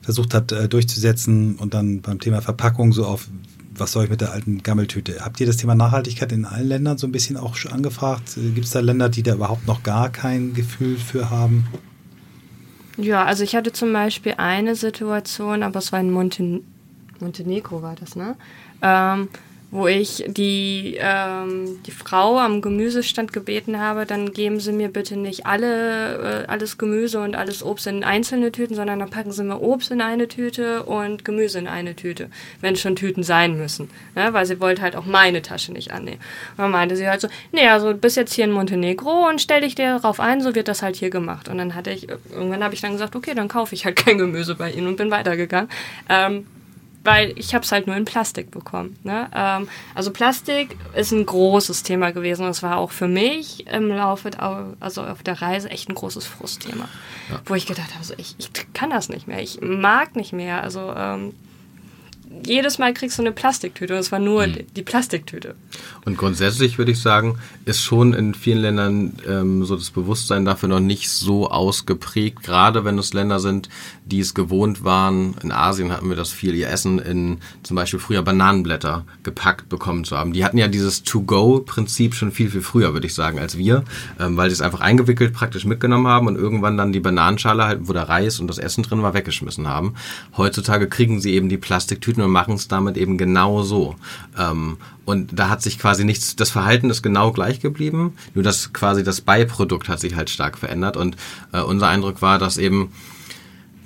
versucht hat äh, durchzusetzen und dann beim Thema Verpackung so auf, was soll ich mit der alten Gammeltüte? Habt ihr das Thema Nachhaltigkeit in allen Ländern so ein bisschen auch schon angefragt? Gibt es da Länder, die da überhaupt noch gar kein Gefühl für haben? Ja, also ich hatte zum Beispiel eine Situation, aber es war in Monten Montenegro war das, ne? Ähm, wo ich die, ähm, die Frau am Gemüsestand gebeten habe, dann geben Sie mir bitte nicht alle, äh, alles Gemüse und alles Obst in einzelne Tüten, sondern dann packen Sie mir Obst in eine Tüte und Gemüse in eine Tüte, wenn schon Tüten sein müssen. Ja, weil sie wollte halt auch meine Tasche nicht annehmen. Und dann meinte sie halt so, nee, also bis jetzt hier in Montenegro und stell dich darauf ein, so wird das halt hier gemacht. Und dann hatte ich, irgendwann habe ich dann gesagt, okay, dann kaufe ich halt kein Gemüse bei Ihnen und bin weitergegangen. Ähm, weil ich habe es halt nur in Plastik bekommen. Ne? Ähm, also Plastik ist ein großes Thema gewesen und es war auch für mich im Laufe, also auf der Reise echt ein großes Frustthema, ja. wo ich gedacht habe, so, ich, ich kann das nicht mehr, ich mag nicht mehr. Also ähm, jedes Mal kriegst du eine Plastiktüte und es war nur mhm. die Plastiktüte. Und grundsätzlich würde ich sagen, ist schon in vielen Ländern ähm, so das Bewusstsein dafür noch nicht so ausgeprägt, gerade wenn es Länder sind, die es gewohnt waren. In Asien hatten wir das viel, ihr Essen in zum Beispiel früher Bananenblätter gepackt bekommen zu haben. Die hatten ja dieses To-Go-Prinzip schon viel, viel früher, würde ich sagen, als wir, ähm, weil sie es einfach eingewickelt praktisch mitgenommen haben und irgendwann dann die Bananenschale halt, wo der Reis und das Essen drin war, weggeschmissen haben. Heutzutage kriegen sie eben die Plastiktüten und machen es damit eben genau so. Ähm, und da hat sich quasi nichts, das Verhalten ist genau gleich geblieben, nur das quasi das Beiprodukt hat sich halt stark verändert. Und äh, unser Eindruck war, dass eben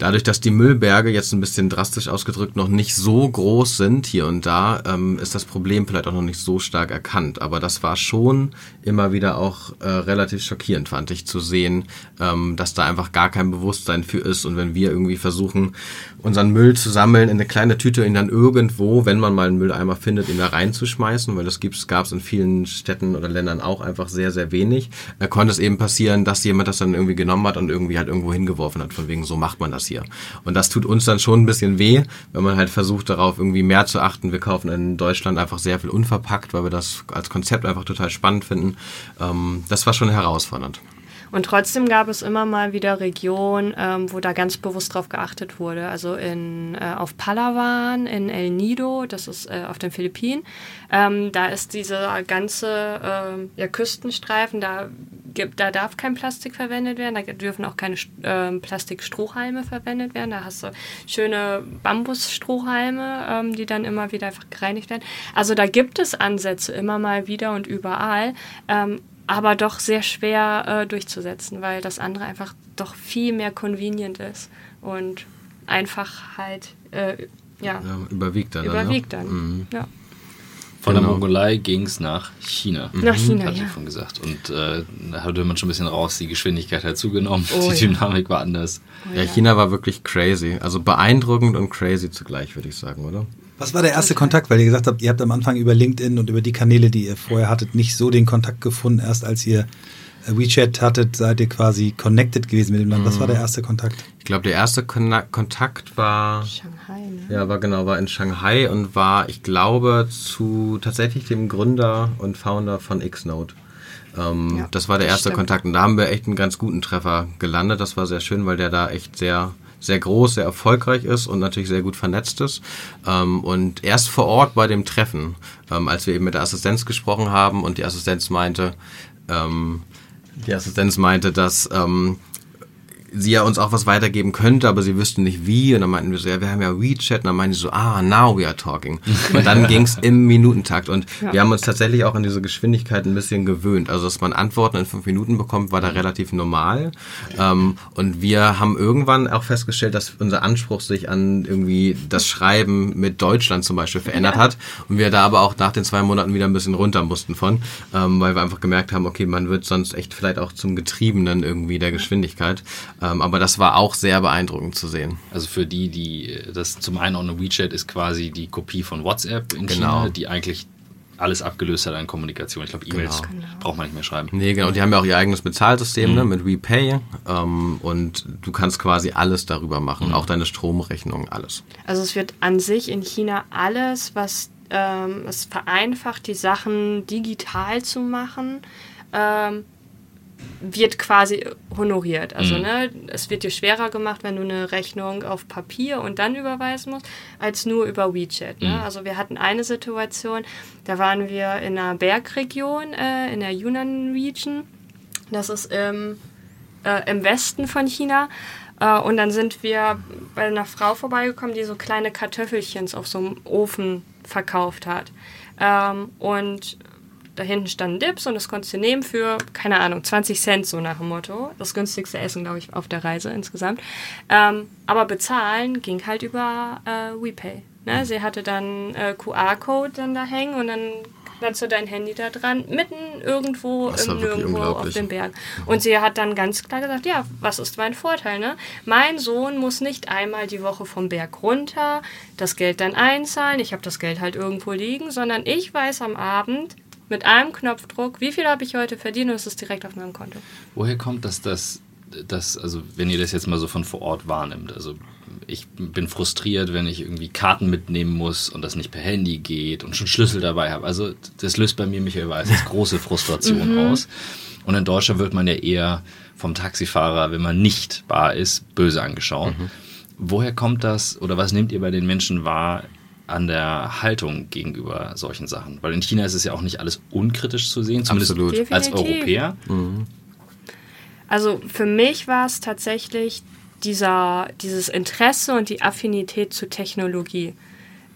Dadurch, dass die Müllberge jetzt ein bisschen drastisch ausgedrückt noch nicht so groß sind hier und da, ähm, ist das Problem vielleicht auch noch nicht so stark erkannt. Aber das war schon immer wieder auch äh, relativ schockierend, fand ich, zu sehen, ähm, dass da einfach gar kein Bewusstsein für ist. Und wenn wir irgendwie versuchen, unseren Müll zu sammeln, in eine kleine Tüte, ihn dann irgendwo, wenn man mal einen Mülleimer findet, ihn da reinzuschmeißen, weil das gab es in vielen Städten oder Ländern auch einfach sehr, sehr wenig, da konnte es eben passieren, dass jemand das dann irgendwie genommen hat und irgendwie halt irgendwo hingeworfen hat, von wegen, so macht man das hier. Und das tut uns dann schon ein bisschen weh, wenn man halt versucht darauf irgendwie mehr zu achten. Wir kaufen in Deutschland einfach sehr viel unverpackt, weil wir das als Konzept einfach total spannend finden. Ähm, das war schon herausfordernd. Und trotzdem gab es immer mal wieder Regionen, ähm, wo da ganz bewusst drauf geachtet wurde. Also in, äh, auf Palawan, in El Nido, das ist äh, auf den Philippinen. Ähm, da ist dieser ganze äh, ja, Küstenstreifen, da, gibt, da darf kein Plastik verwendet werden, da dürfen auch keine äh, Plastikstrohhalme verwendet werden. Da hast du schöne Bambusstrohhalme, ähm, die dann immer wieder einfach gereinigt werden. Also da gibt es Ansätze immer mal wieder und überall. Ähm, aber doch sehr schwer äh, durchzusetzen, weil das andere einfach doch viel mehr convenient ist und einfach halt äh, ja, ja, überwiegt dann. Überwiegt dann, mhm. ja. Von genau. der Mongolei ging es nach China. Nach China, Hat ja. von gesagt. Und äh, da hatte man schon ein bisschen raus, die Geschwindigkeit hat zugenommen, oh, die Dynamik ja. war anders. Oh, ja, China war wirklich crazy. Also beeindruckend und crazy zugleich, würde ich sagen, oder? Was war der erste Kontakt? Weil ihr gesagt habt, ihr habt am Anfang über LinkedIn und über die Kanäle, die ihr vorher hattet, nicht so den Kontakt gefunden. Erst als ihr äh, WeChat hattet, seid ihr quasi connected gewesen mit dem Land. Was war der mhm. erste Kontakt? Ich glaube, der erste Kon Kontakt war Shanghai, ne? Ja, war genau, war in Shanghai und war, ich glaube, zu tatsächlich dem Gründer und Founder von Xnode. Ähm, ja, das war der erste stimmt. Kontakt und da haben wir echt einen ganz guten Treffer gelandet. Das war sehr schön, weil der da echt sehr sehr groß, sehr erfolgreich ist und natürlich sehr gut vernetzt ist. Ähm, und erst vor Ort bei dem Treffen, ähm, als wir eben mit der Assistenz gesprochen haben und die Assistenz meinte, ähm, die Assistenz meinte, dass ähm, sie ja uns auch was weitergeben könnte, aber sie wüssten nicht wie. Und dann meinten wir so, ja, wir haben ja WeChat. Und dann meinten sie so, ah, now we are talking. Und dann ging es im Minutentakt. Und ja. wir haben uns tatsächlich auch an diese Geschwindigkeit ein bisschen gewöhnt. Also, dass man Antworten in fünf Minuten bekommt, war da relativ normal. Ähm, und wir haben irgendwann auch festgestellt, dass unser Anspruch sich an irgendwie das Schreiben mit Deutschland zum Beispiel verändert ja. hat. Und wir da aber auch nach den zwei Monaten wieder ein bisschen runter mussten von, ähm, weil wir einfach gemerkt haben, okay, man wird sonst echt vielleicht auch zum Getriebenen irgendwie der Geschwindigkeit. Ähm, aber das war auch sehr beeindruckend zu sehen. Also für die, die das zum einen auch eine WeChat ist quasi die Kopie von WhatsApp in genau. China, die eigentlich alles abgelöst hat an Kommunikation. Ich glaube, E-Mails genau. braucht man nicht mehr schreiben. Nee, genau. Und die haben ja auch ihr eigenes Bezahlsystem ne, mhm. ne, mit WePay. Ähm, und du kannst quasi alles darüber machen, mhm. auch deine Stromrechnung, alles. Also es wird an sich in China alles, was ähm, es vereinfacht, die Sachen digital zu machen. Ähm, wird quasi honoriert. Also mhm. ne, es wird dir schwerer gemacht, wenn du eine Rechnung auf Papier und dann überweisen musst, als nur über WeChat. Ne? Mhm. Also wir hatten eine Situation, da waren wir in einer Bergregion, äh, in der Yunnan Region. Das ist im, äh, im Westen von China. Äh, und dann sind wir bei einer Frau vorbeigekommen, die so kleine Kartoffelchens auf so einem Ofen verkauft hat. Ähm, und da hinten standen Dips und das konntest du nehmen für, keine Ahnung, 20 Cent, so nach dem Motto. Das günstigste Essen, glaube ich, auf der Reise insgesamt. Ähm, aber bezahlen ging halt über äh, WePay. Ne? Sie hatte dann äh, QR-Code dann da hängen und dann dann so dein Handy da dran, mitten irgendwo Das im Nirgendwo auf dem Berg. Und sie hat dann ganz klar gesagt, ja, was ist mein Vorteil, ne? Mein Sohn muss nicht einmal die Woche vom Berg runter, das Geld dann einzahlen, ich habe das Geld halt irgendwo liegen, sondern ich weiß am Abend mit einem Knopfdruck, wie viel habe ich heute verdient und es ist direkt auf meinem Konto. Woher kommt das, dass das, also wenn ihr das jetzt mal so von vor Ort wahrnimmt, also ich bin frustriert, wenn ich irgendwie Karten mitnehmen muss und das nicht per Handy geht und schon Schlüssel dabei habe. Also das löst bei mir Michael Weiß als große Frustration aus. Und in Deutschland wird man ja eher vom Taxifahrer, wenn man nicht bar ist, böse angeschaut. Woher kommt das oder was nehmt ihr bei den Menschen wahr an der Haltung gegenüber solchen Sachen? Weil in China ist es ja auch nicht alles unkritisch zu sehen, zumindest Absolut. als. Europäer. Also für mich war es tatsächlich dieser, dieses Interesse und die Affinität zu Technologie.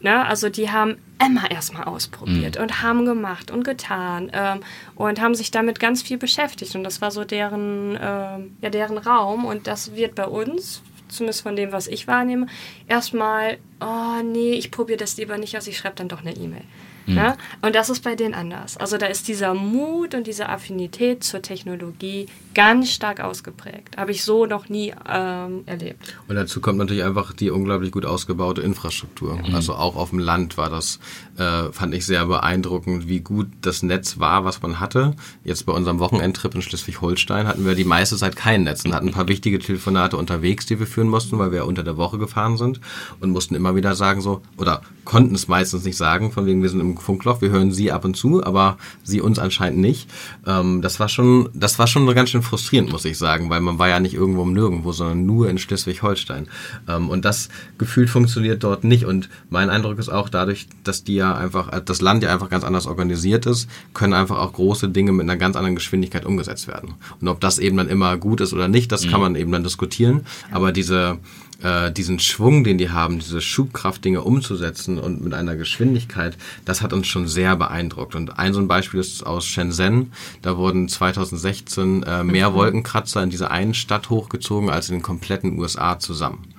Ne? Also die haben immer erstmal ausprobiert und haben gemacht und getan ähm, und haben sich damit ganz viel beschäftigt. Und das war so deren, ähm, ja, deren Raum. Und das wird bei uns, zumindest von dem, was ich wahrnehme, erstmal, oh nee, ich probiere das lieber nicht aus, ich schreibe dann doch eine E-Mail. Ne? Und das ist bei denen anders. Also da ist dieser Mut und diese Affinität zur Technologie ganz stark ausgeprägt. Habe ich so noch nie ähm, erlebt. Und dazu kommt natürlich einfach die unglaublich gut ausgebaute Infrastruktur. Also auch auf dem Land war das, äh, fand ich sehr beeindruckend, wie gut das Netz war, was man hatte. Jetzt bei unserem Wochenendtrip in Schleswig-Holstein hatten wir die meiste Zeit kein Netz und hatten ein paar wichtige Telefonate unterwegs, die wir führen mussten, weil wir unter der Woche gefahren sind und mussten immer wieder sagen so, oder konnten es meistens nicht sagen, von wegen wir sind im Funkloch, wir hören sie ab und zu, aber sie uns anscheinend nicht. Ähm, das war schon, das war schon ganz schön frustrierend, muss ich sagen, weil man war ja nicht irgendwo um nirgendwo, sondern nur in Schleswig-Holstein. Ähm, und das gefühlt funktioniert dort nicht. Und mein Eindruck ist auch dadurch, dass die ja einfach, äh, das Land ja einfach ganz anders organisiert ist, können einfach auch große Dinge mit einer ganz anderen Geschwindigkeit umgesetzt werden. Und ob das eben dann immer gut ist oder nicht, das kann man eben dann diskutieren. Aber diese äh, diesen Schwung, den die haben, diese Schubkraft, Dinge umzusetzen und mit einer Geschwindigkeit, das hat uns schon sehr beeindruckt. Und ein so ein Beispiel ist aus Shenzhen. Da wurden 2016 äh, mehr Wolkenkratzer in dieser einen Stadt hochgezogen als in den kompletten USA zusammen.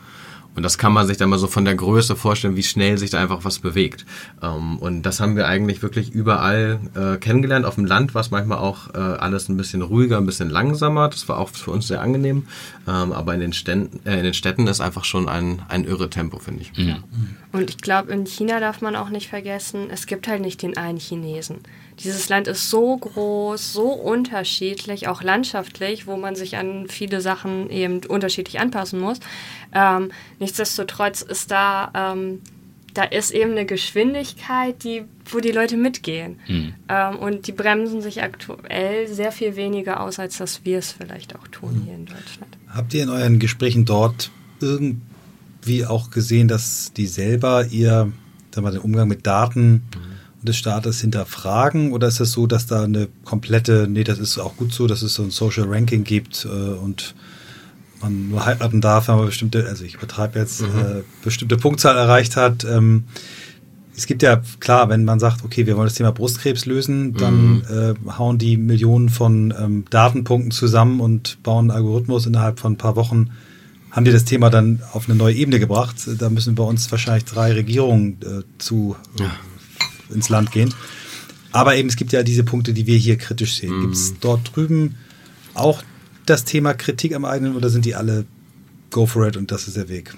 Und das kann man sich dann mal so von der Größe vorstellen, wie schnell sich da einfach was bewegt. Ähm, und das haben wir eigentlich wirklich überall äh, kennengelernt. Auf dem Land war es manchmal auch äh, alles ein bisschen ruhiger, ein bisschen langsamer. Das war auch für uns sehr angenehm. Ähm, aber in den, Ständen, äh, in den Städten ist einfach schon ein, ein irre Tempo, finde ich. Und ich glaube, in China darf man auch nicht vergessen, es gibt halt nicht den einen Chinesen. Dieses Land ist so groß, so unterschiedlich, auch landschaftlich, wo man sich an viele Sachen eben unterschiedlich anpassen muss. Ähm, nichtsdestotrotz ist da, ähm, da ist eben eine Geschwindigkeit, die, wo die Leute mitgehen. Ähm, und die bremsen sich aktuell sehr viel weniger aus, als dass wir es vielleicht auch tun hier in Deutschland. Habt ihr in euren Gesprächen dort irgendwie auch gesehen, dass die selber ihr sagen wir, mal, den Umgang mit Daten des Staates hinterfragen? Oder ist es so, dass da eine komplette, nee, das ist auch gut so, dass es so ein Social Ranking gibt äh, und man nur heiraten darf, wenn man bestimmte, also ich übertreibe jetzt, äh, bestimmte Punktzahl erreicht hat. Ähm, es gibt ja, klar, wenn man sagt, okay, wir wollen das Thema Brustkrebs lösen, dann äh, hauen die Millionen von ähm, Datenpunkten zusammen und bauen einen Algorithmus innerhalb von ein paar Wochen. Haben die das Thema dann auf eine neue Ebene gebracht? Da müssen bei uns wahrscheinlich drei Regierungen äh, zu ins Land gehen. Aber eben, es gibt ja diese Punkte, die wir hier kritisch sehen. Gibt es dort drüben auch das Thema Kritik am eigenen oder sind die alle go for it und das ist der Weg?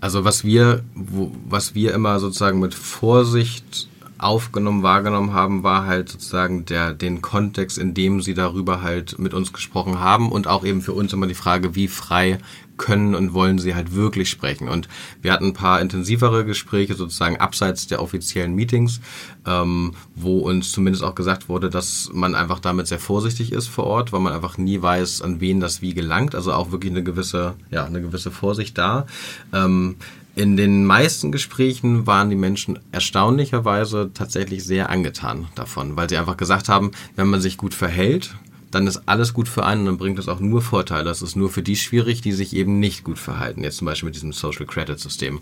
Also was wir, wo, was wir immer sozusagen mit Vorsicht aufgenommen, wahrgenommen haben, war halt sozusagen der, den Kontext, in dem sie darüber halt mit uns gesprochen haben und auch eben für uns immer die Frage, wie frei können und wollen sie halt wirklich sprechen. Und wir hatten ein paar intensivere Gespräche sozusagen abseits der offiziellen Meetings, ähm, wo uns zumindest auch gesagt wurde, dass man einfach damit sehr vorsichtig ist vor Ort, weil man einfach nie weiß, an wen das wie gelangt. Also auch wirklich eine gewisse, ja, eine gewisse Vorsicht da. Ähm, in den meisten Gesprächen waren die Menschen erstaunlicherweise tatsächlich sehr angetan davon, weil sie einfach gesagt haben, wenn man sich gut verhält, dann ist alles gut für einen und dann bringt es auch nur Vorteile. Es ist nur für die schwierig, die sich eben nicht gut verhalten. Jetzt zum Beispiel mit diesem Social Credit System.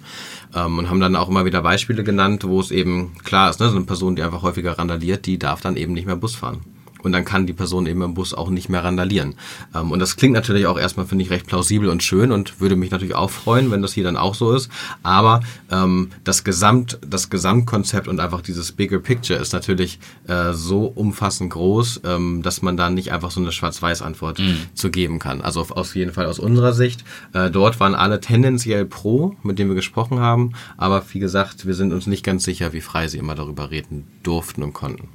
Ähm, und haben dann auch immer wieder Beispiele genannt, wo es eben klar ist, ne, so eine Person, die einfach häufiger randaliert, die darf dann eben nicht mehr Bus fahren. Und dann kann die Person eben im Bus auch nicht mehr randalieren. Ähm, und das klingt natürlich auch erstmal, finde ich, recht plausibel und schön und würde mich natürlich auch freuen, wenn das hier dann auch so ist. Aber ähm, das Gesamt, das Gesamtkonzept und einfach dieses Bigger Picture ist natürlich äh, so umfassend groß, ähm, dass man da nicht einfach so eine Schwarz-Weiß-Antwort mhm. zu geben kann. Also auf, auf jeden Fall aus unserer Sicht. Äh, dort waren alle tendenziell pro, mit denen wir gesprochen haben. Aber wie gesagt, wir sind uns nicht ganz sicher, wie frei sie immer darüber reden durften und konnten.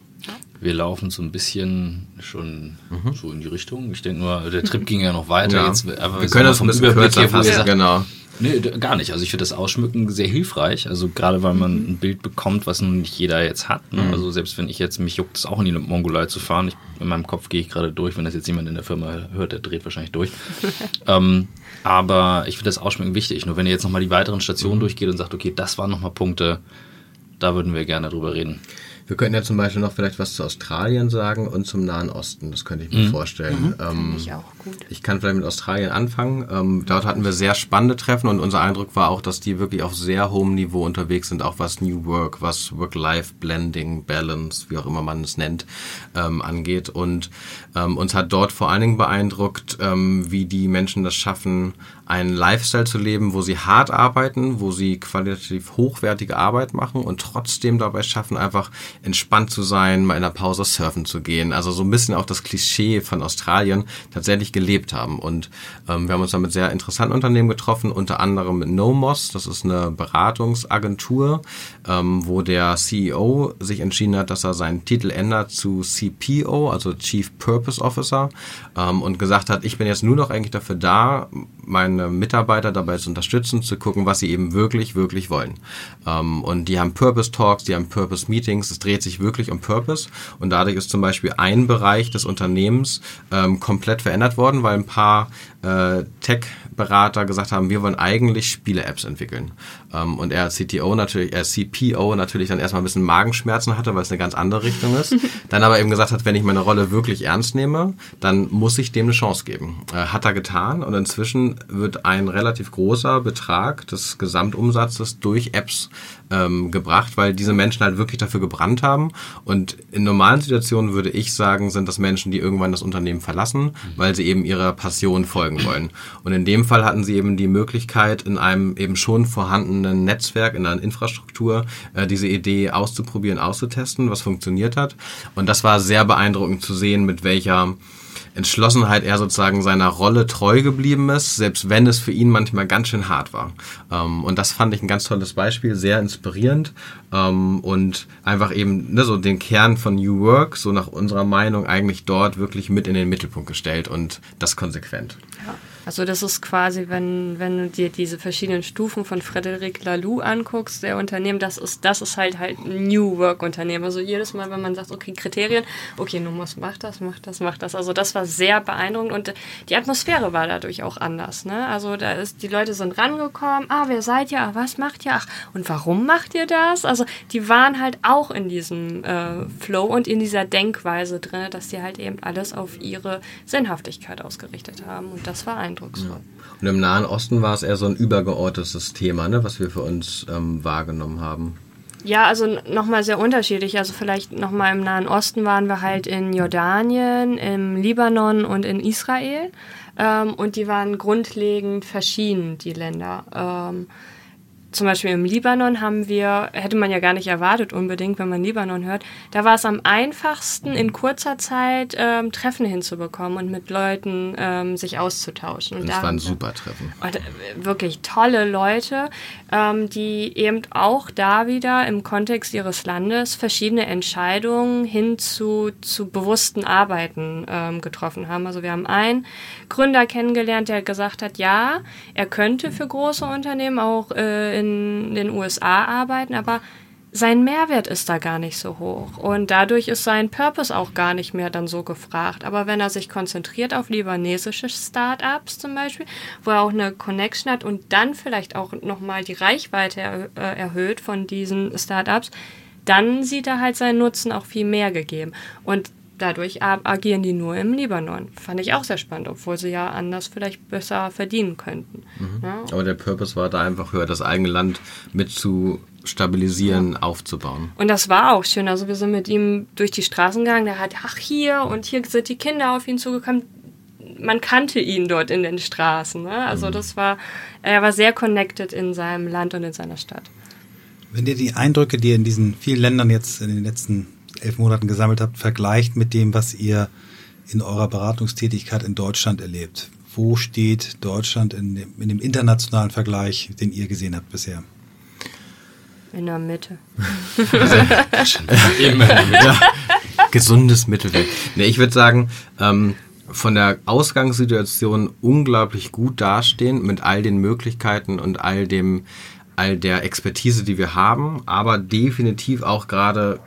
Wir laufen so ein bisschen schon mhm. so in die Richtung. Ich denke nur, der Trip ging ja noch weiter. Ja. Jetzt, aber wir können das ein bisschen Überblick kürzer fassen, ja. genau. Nee, gar nicht. Also ich finde das Ausschmücken sehr hilfreich. Also gerade weil man ein Bild bekommt, was nun nicht jeder jetzt hat. Ne? Mhm. Also selbst wenn ich jetzt, mich juckt es auch in die Mongolei zu fahren. Ich, in meinem Kopf gehe ich gerade durch. Wenn das jetzt jemand in der Firma hört, der dreht wahrscheinlich durch. ähm, aber ich finde das Ausschmücken wichtig. Nur wenn ihr jetzt nochmal die weiteren Stationen mhm. durchgeht und sagt, okay, das waren nochmal Punkte, da würden wir gerne drüber reden. Wir könnten ja zum Beispiel noch vielleicht was zu Australien sagen und zum Nahen Osten. Das könnte ich mir mhm. vorstellen. Mhm. Ähm, ich auch gut. Ich kann vielleicht mit Australien anfangen. Ähm, dort hatten wir sehr spannende Treffen und unser Eindruck war auch, dass die wirklich auf sehr hohem Niveau unterwegs sind, auch was New Work, was Work-Life-Blending, Balance, wie auch immer man es nennt, ähm, angeht. Und ähm, uns hat dort vor allen Dingen beeindruckt, ähm, wie die Menschen das schaffen, einen Lifestyle zu leben, wo sie hart arbeiten, wo sie qualitativ hochwertige Arbeit machen und trotzdem dabei schaffen, einfach entspannt zu sein, mal in der Pause surfen zu gehen. Also so ein bisschen auch das Klischee von Australien tatsächlich gelebt haben. Und ähm, wir haben uns da mit sehr interessanten Unternehmen getroffen, unter anderem mit Nomos. Das ist eine Beratungsagentur, ähm, wo der CEO sich entschieden hat, dass er seinen Titel ändert zu CPO, also Chief Purpose Officer, ähm, und gesagt hat, ich bin jetzt nur noch eigentlich dafür da, meine Mitarbeiter dabei zu unterstützen, zu gucken, was sie eben wirklich, wirklich wollen. Ähm, und die haben Purpose Talks, die haben Purpose Meetings, es dreht sich wirklich um Purpose und dadurch ist zum Beispiel ein Bereich des Unternehmens ähm, komplett verändert worden, weil ein paar äh, Tech-Berater gesagt haben, wir wollen eigentlich Spiele-Apps entwickeln. Ähm, und er CTO natürlich, er CPO natürlich dann erstmal ein bisschen Magenschmerzen hatte, weil es eine ganz andere Richtung ist. dann aber eben gesagt hat, wenn ich meine Rolle wirklich ernst nehme, dann muss ich dem eine Chance geben. Äh, hat er getan und inzwischen wird ein relativ großer Betrag des Gesamtumsatzes durch Apps ähm, gebracht, weil diese Menschen halt wirklich dafür gebrannt haben. Und in normalen Situationen würde ich sagen, sind das Menschen, die irgendwann das Unternehmen verlassen, weil sie eben ihrer Passion folgen wollen. Und in dem Fall hatten sie eben die Möglichkeit, in einem eben schon vorhandenen Netzwerk, in einer Infrastruktur, äh, diese Idee auszuprobieren, auszutesten, was funktioniert hat. Und das war sehr beeindruckend zu sehen, mit welcher Entschlossenheit er sozusagen seiner Rolle treu geblieben ist, selbst wenn es für ihn manchmal ganz schön hart war. Ähm, und das fand ich ein ganz tolles Beispiel, sehr inspirierend ähm, und einfach eben ne, so den Kern von New Work, so nach unserer Meinung eigentlich dort wirklich mit in den Mittelpunkt gestellt und das konsequent. Ja. Also das ist quasi, wenn, wenn du dir diese verschiedenen Stufen von Frederic Laloux anguckst, der Unternehmen, das ist, das ist halt halt New Work Unternehmen. Also jedes Mal, wenn man sagt, okay, Kriterien, okay, Numos macht das, macht das, macht das. Also das war sehr beeindruckend und die Atmosphäre war dadurch auch anders. Ne? Also da ist, die Leute sind rangekommen, ah, wer seid ihr, ah, was macht ihr, ach, und warum macht ihr das? Also die waren halt auch in diesem äh, Flow und in dieser Denkweise drin, dass die halt eben alles auf ihre Sinnhaftigkeit ausgerichtet haben. Und das war ein eindrucksvoll. Ja. Und im Nahen Osten war es eher so ein übergeordnetes Thema, ne, was wir für uns ähm, wahrgenommen haben. Ja, also nochmal sehr unterschiedlich. Also vielleicht nochmal im Nahen Osten waren wir halt in Jordanien, im Libanon und in Israel. Ähm, und die waren grundlegend verschieden, die Länder. Ähm, zum Beispiel im Libanon haben wir, hätte man ja gar nicht erwartet unbedingt, wenn man Libanon hört, da war es am einfachsten in kurzer Zeit ähm, Treffen hinzubekommen und mit Leuten ähm, sich auszutauschen. Und, und das waren super Treffen. Und, äh, wirklich tolle Leute, ähm, die eben auch da wieder im Kontext ihres Landes verschiedene Entscheidungen hin zu, zu bewussten Arbeiten ähm, getroffen haben. Also wir haben einen Gründer kennengelernt, der gesagt hat, ja, er könnte für große Unternehmen auch äh, in den USA arbeiten, aber sein Mehrwert ist da gar nicht so hoch. Und dadurch ist sein Purpose auch gar nicht mehr dann so gefragt. Aber wenn er sich konzentriert auf libanesische Startups zum Beispiel, wo er auch eine Connection hat und dann vielleicht auch nochmal die Reichweite äh, erhöht von diesen Startups, dann sieht er halt seinen Nutzen auch viel mehr gegeben. Und dadurch agieren die nur im Libanon. Fand ich auch sehr spannend, obwohl sie ja anders vielleicht besser verdienen könnten. Mhm. Ja. Aber der Purpose war da einfach höher, das eigene Land mit zu stabilisieren, ja. aufzubauen. Und das war auch schön. Also wir sind mit ihm durch die Straßen gegangen. Der hat, ach hier und hier sind die Kinder auf ihn zugekommen. Man kannte ihn dort in den Straßen. Ne? Also mhm. das war, er war sehr connected in seinem Land und in seiner Stadt. Wenn ihr die Eindrücke, die in diesen vielen Ländern jetzt in den letzten elf Monaten gesammelt habt, vergleicht mit dem, was ihr in eurer Beratungstätigkeit in Deutschland erlebt, wo steht Deutschland in dem, in dem internationalen Vergleich, den ihr gesehen habt bisher? In der Mitte. Immer ja. Gesundes Mittelwert. Nee, ich würde sagen, ähm, von der Ausgangssituation unglaublich gut dastehen mit all den Möglichkeiten und all dem all der Expertise, die wir haben, aber definitiv auch gerade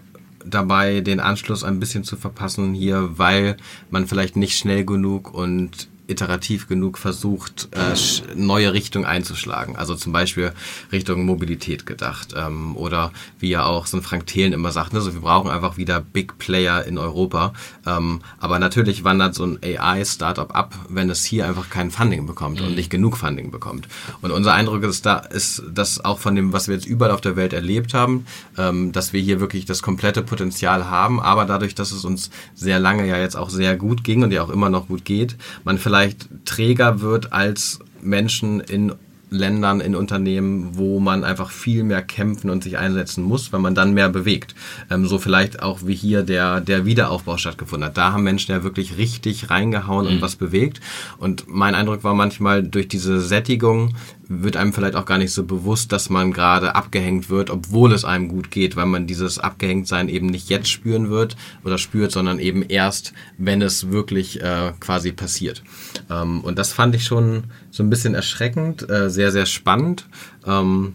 dabei, den Anschluss ein bisschen zu verpassen hier, weil man vielleicht nicht schnell genug und iterativ genug versucht, äh, neue Richtungen einzuschlagen. Also zum Beispiel Richtung Mobilität gedacht. Ähm, oder wie ja auch so ein Frank Thelen immer sagt, ne, so wir brauchen einfach wieder Big Player in Europa. Ähm, aber natürlich wandert so ein AI-Startup ab, wenn es hier einfach kein Funding bekommt mhm. und nicht genug Funding bekommt. Und unser Eindruck ist da, ist, dass auch von dem, was wir jetzt überall auf der Welt erlebt haben, ähm, dass wir hier wirklich das komplette Potenzial haben, aber dadurch, dass es uns sehr lange ja jetzt auch sehr gut ging und ja auch immer noch gut geht, man vielleicht vielleicht träger wird als Menschen in Ländern, in Unternehmen, wo man einfach viel mehr kämpfen und sich einsetzen muss, weil man dann mehr bewegt. Ähm, so vielleicht auch wie hier der, der Wiederaufbau stattgefunden hat. Da haben Menschen ja wirklich richtig reingehauen mhm. und was bewegt. Und mein Eindruck war manchmal durch diese Sättigung wird einem vielleicht auch gar nicht so bewusst, dass man gerade abgehängt wird, obwohl es einem gut geht, weil man dieses Abgehängtsein eben nicht jetzt spüren wird oder spürt, sondern eben erst, wenn es wirklich äh, quasi passiert. Ähm, und das fand ich schon so ein bisschen erschreckend, äh, sehr, sehr spannend. Ähm,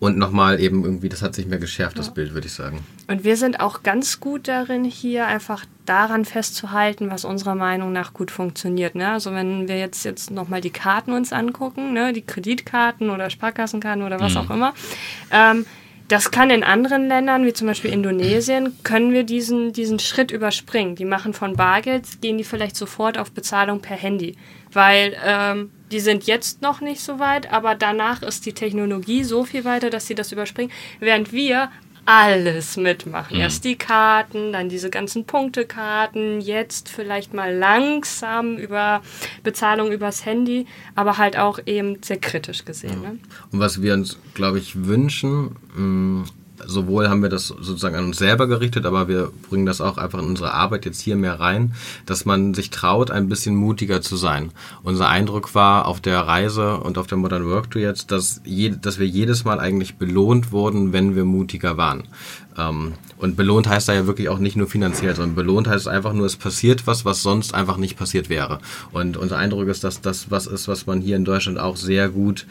und nochmal eben irgendwie, das hat sich mehr geschärft, das Bild, würde ich sagen. Und wir sind auch ganz gut darin, hier einfach daran festzuhalten, was unserer Meinung nach gut funktioniert. Ne? Also wenn wir jetzt, jetzt nochmal die Karten uns angucken, ne? die Kreditkarten oder Sparkassenkarten oder was mhm. auch immer, ähm, das kann in anderen Ländern, wie zum Beispiel Indonesien, können wir diesen, diesen Schritt überspringen. Die machen von Bargeld, gehen die vielleicht sofort auf Bezahlung per Handy. Weil ähm, die sind jetzt noch nicht so weit, aber danach ist die Technologie so viel weiter, dass sie das überspringen. Während wir alles mitmachen. Mhm. Erst die Karten, dann diese ganzen Punktekarten, jetzt vielleicht mal langsam über Bezahlung übers Handy, aber halt auch eben sehr kritisch gesehen. Ja. Ne? Und was wir uns, glaube ich, wünschen, mm, sowohl haben wir das sozusagen an uns selber gerichtet, aber wir bringen das auch einfach in unsere Arbeit jetzt hier mehr rein, dass man sich traut, ein bisschen mutiger zu sein. Unser Eindruck war auf der Reise und auf der Modern Work Tour jetzt, dass, je, dass wir jedes Mal eigentlich belohnt wurden, wenn wir mutiger waren. Ähm, und belohnt heißt da ja wirklich auch nicht nur finanziell, sondern belohnt heißt einfach nur, es passiert was, was sonst einfach nicht passiert wäre. Und unser Eindruck ist, dass das was ist, was man hier in Deutschland auch sehr gut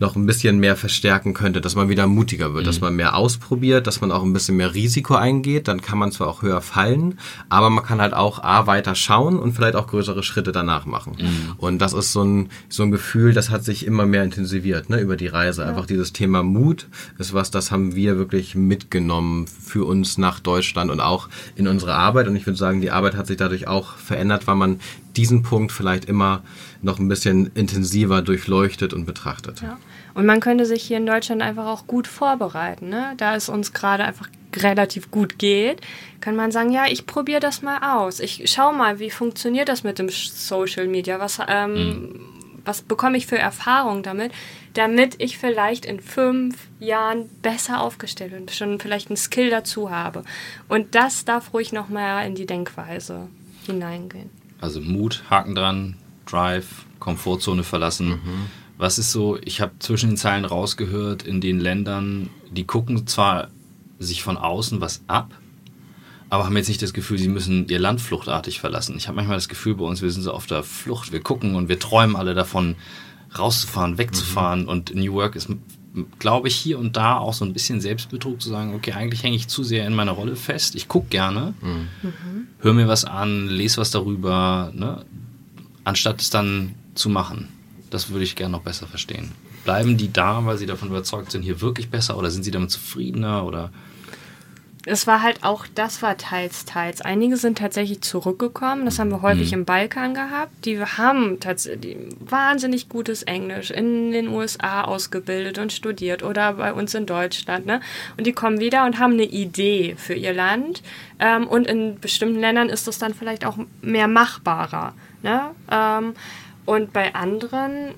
noch ein bisschen mehr verstärken könnte, dass man wieder mutiger wird, mhm. dass man mehr ausprobiert, dass man auch ein bisschen mehr Risiko eingeht, dann kann man zwar auch höher fallen, aber man kann halt auch A weiter schauen und vielleicht auch größere Schritte danach machen. Mhm. Und das ist so ein, so ein Gefühl, das hat sich immer mehr intensiviert ne, über die Reise. Ja. Einfach dieses Thema Mut ist was, das haben wir wirklich mitgenommen für uns nach Deutschland und auch in unsere Arbeit. Und ich würde sagen, die Arbeit hat sich dadurch auch verändert, weil man diesen Punkt vielleicht immer noch ein bisschen intensiver durchleuchtet und betrachtet. Ja. Und man könnte sich hier in Deutschland einfach auch gut vorbereiten. Ne? Da es uns gerade einfach relativ gut geht, kann man sagen, ja, ich probiere das mal aus. Ich schau mal, wie funktioniert das mit dem Social Media? Was, ähm, mhm. was bekomme ich für Erfahrung damit, damit ich vielleicht in fünf Jahren besser aufgestellt bin, schon vielleicht einen Skill dazu habe. Und das darf ruhig noch mal in die Denkweise hineingehen. Also Mut, Haken dran, Drive, Komfortzone verlassen. Mhm. Was ist so, ich habe zwischen den Zeilen rausgehört, in den Ländern, die gucken zwar sich von außen was ab, aber haben jetzt nicht das Gefühl, sie müssen ihr Land fluchtartig verlassen. Ich habe manchmal das Gefühl bei uns, wir sind so auf der Flucht, wir gucken und wir träumen alle davon, rauszufahren, wegzufahren. Mhm. Und New Work ist, glaube ich, hier und da auch so ein bisschen Selbstbetrug zu sagen, okay, eigentlich hänge ich zu sehr in meiner Rolle fest. Ich gucke gerne, mhm. höre mir was an, lese was darüber, ne? Anstatt es dann zu machen. Das würde ich gerne noch besser verstehen. Bleiben die da, weil sie davon überzeugt sind, hier wirklich besser oder sind sie damit zufriedener oder es war halt auch, das war teils, teils. Einige sind tatsächlich zurückgekommen, das haben wir häufig Mhm. im Balkan gehabt. Die haben tatsächlich wahnsinnig gutes Englisch in den USA ausgebildet und studiert oder bei uns in Deutschland. Ne? Und die kommen wieder und haben eine Idee für ihr Land. Ähm, und in bestimmten Ländern ist das dann vielleicht auch mehr machbarer. Ne? Ähm, und bei anderen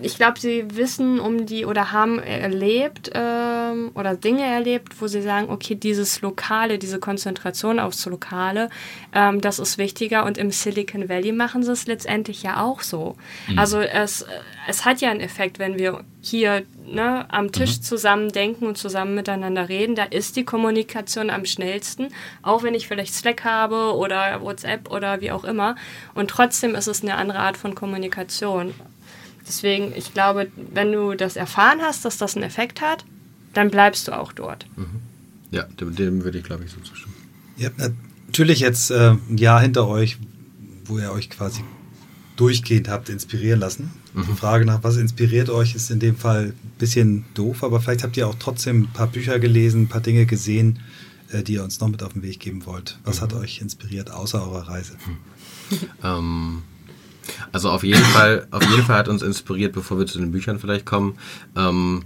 ich glaube, sie wissen um die oder haben erlebt ähm, oder Dinge erlebt, wo sie sagen, okay, dieses Lokale, diese Konzentration aufs Lokale, ähm, das ist wichtiger. Und im Silicon Valley machen sie es letztendlich ja auch so. Also es, es hat ja einen Effekt, wenn wir hier ne, am Tisch zusammen denken und zusammen miteinander reden. Da ist die Kommunikation am schnellsten, auch wenn ich vielleicht Slack habe oder WhatsApp oder wie auch immer. Und trotzdem ist es eine andere Art von Kommunikation. Deswegen, ich glaube, wenn du das erfahren hast, dass das einen Effekt hat, dann bleibst du auch dort. Ja, dem, dem würde ich, glaube ich, so zustimmen. Ihr habt natürlich jetzt äh, ein Jahr hinter euch, wo ihr euch quasi durchgehend habt inspirieren lassen. Die Frage nach, was inspiriert euch, ist in dem Fall ein bisschen doof, aber vielleicht habt ihr auch trotzdem ein paar Bücher gelesen, ein paar Dinge gesehen, äh, die ihr uns noch mit auf den Weg geben wollt. Was hat euch inspiriert außer eurer Reise? Ähm, also auf jeden Fall, auf jeden Fall hat uns inspiriert, bevor wir zu den Büchern vielleicht kommen, ähm,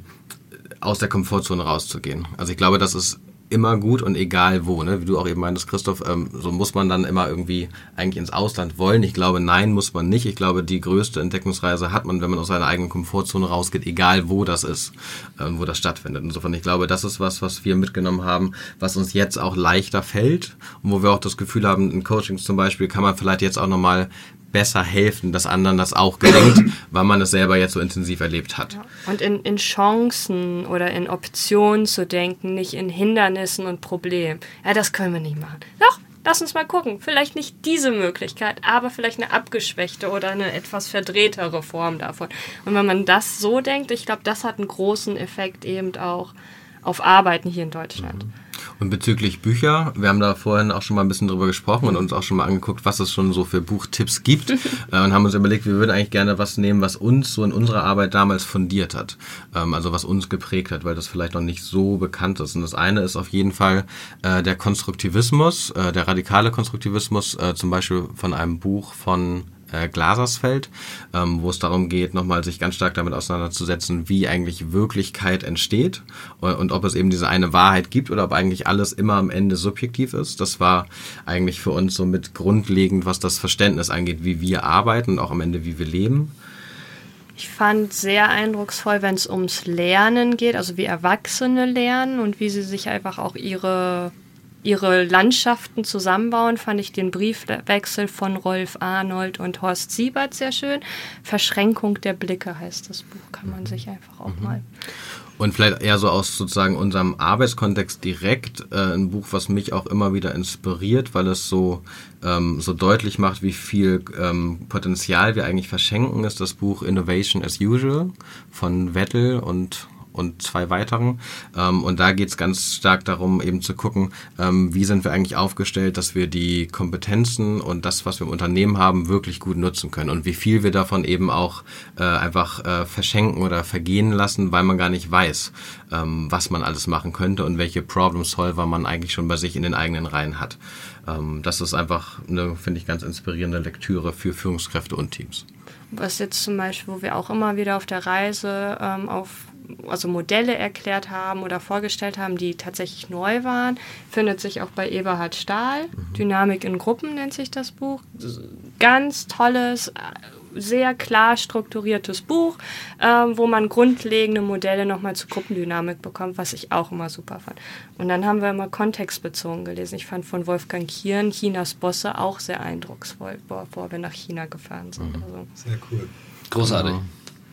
aus der Komfortzone rauszugehen. Also ich glaube, das ist immer gut und egal wo, ne? wie du auch eben meintest, Christoph, ähm, so muss man dann immer irgendwie eigentlich ins Ausland wollen. Ich glaube, nein, muss man nicht. Ich glaube, die größte Entdeckungsreise hat man, wenn man aus seiner eigenen Komfortzone rausgeht, egal wo das ist, ähm, wo das stattfindet. Insofern, ich glaube, das ist was, was wir mitgenommen haben, was uns jetzt auch leichter fällt und wo wir auch das Gefühl haben, in Coachings zum Beispiel kann man vielleicht jetzt auch nochmal besser helfen, dass anderen das auch gelingt, weil man es selber jetzt so intensiv erlebt hat. Und in, in Chancen oder in Optionen zu denken, nicht in Hindernissen und Problemen. Ja, das können wir nicht machen. Doch, lass uns mal gucken. Vielleicht nicht diese Möglichkeit, aber vielleicht eine abgeschwächte oder eine etwas verdrehtere Form davon. Und wenn man das so denkt, ich glaube, das hat einen großen Effekt eben auch auf Arbeiten hier in Deutschland. Und bezüglich Bücher, wir haben da vorhin auch schon mal ein bisschen drüber gesprochen und uns auch schon mal angeguckt, was es schon so für Buchtipps gibt äh, und haben uns überlegt, wir würden eigentlich gerne was nehmen, was uns so in unserer Arbeit damals fundiert hat, ähm, also was uns geprägt hat, weil das vielleicht noch nicht so bekannt ist. Und das eine ist auf jeden Fall äh, der Konstruktivismus, äh, der radikale Konstruktivismus, zum Beispiel von einem Buch von äh, Glasersfeld, ähm, wo es darum geht, nochmal sich ganz stark damit auseinanderzusetzen, wie eigentlich Wirklichkeit entsteht und, und ob es eben diese eine Wahrheit gibt oder ob eigentlich alles immer am Ende subjektiv ist. Das war eigentlich für uns so mit grundlegend, was das Verständnis angeht, wie wir arbeiten und auch am Ende, wie wir leben. Ich fand sehr eindrucksvoll, wenn es ums Lernen geht, also wie Erwachsene lernen und wie sie sich einfach auch ihre, ihre Landschaften zusammenbauen, fand ich den Briefwechsel von Rolf Arnold und Horst Siebert sehr schön. Verschränkung der Blicke heißt das Buch, kann man sich einfach auch mal. Und vielleicht eher so aus sozusagen unserem Arbeitskontext direkt äh, ein Buch, was mich auch immer wieder inspiriert, weil es so, ähm, so deutlich macht, wie viel ähm, Potenzial wir eigentlich verschenken, ist das Buch Innovation as Usual von Vettel und und zwei weiteren. Ähm, und da geht es ganz stark darum, eben zu gucken, ähm, wie sind wir eigentlich aufgestellt, dass wir die Kompetenzen und das, was wir im Unternehmen haben, wirklich gut nutzen können und wie viel wir davon eben auch äh, einfach äh, verschenken oder vergehen lassen, weil man gar nicht weiß, ähm, was man alles machen könnte und welche Problem-Solver man eigentlich schon bei sich in den eigenen Reihen hat. Ähm, das ist einfach eine, finde ich, ganz inspirierende Lektüre für Führungskräfte und Teams. Was jetzt zum Beispiel, wo wir auch immer wieder auf der Reise ähm, auf also Modelle erklärt haben oder vorgestellt haben, die tatsächlich neu waren, findet sich auch bei Eberhard Stahl. Dynamik in Gruppen nennt sich das Buch. Ganz tolles, sehr klar strukturiertes Buch, ähm, wo man grundlegende Modelle nochmal zur Gruppendynamik bekommt, was ich auch immer super fand. Und dann haben wir immer kontextbezogen gelesen. Ich fand von Wolfgang Kieren Chinas Bosse auch sehr eindrucksvoll, bevor wir nach China gefahren sind. Also Sehr cool. Großartig.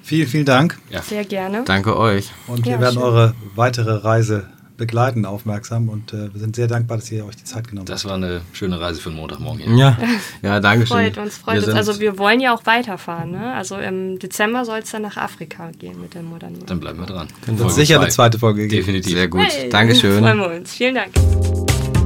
Vielen, vielen Dank. Ja. sehr gerne. Danke euch. Und Ja, wir werden schön. eure weitere Reise begleiten, aufmerksam. Und äh, wir sind sehr dankbar, dass ihr euch die Zeit genommen Das habt. war eine schöne Reise für einen Montagmorgen hier. Ja, ja, danke schön. Freut uns, freut Wir uns. Also wir wollen ja auch weiterfahren. Ne? Also im Dezember soll es dann nach Afrika gehen mit der Modernen. Dann bleiben wir dran. Wird Folge sicher zwei. eine zweite Folge geben. Definitiv. Sehr gut. Hey, Dankeschön. Freuen wir uns. Vielen Dank.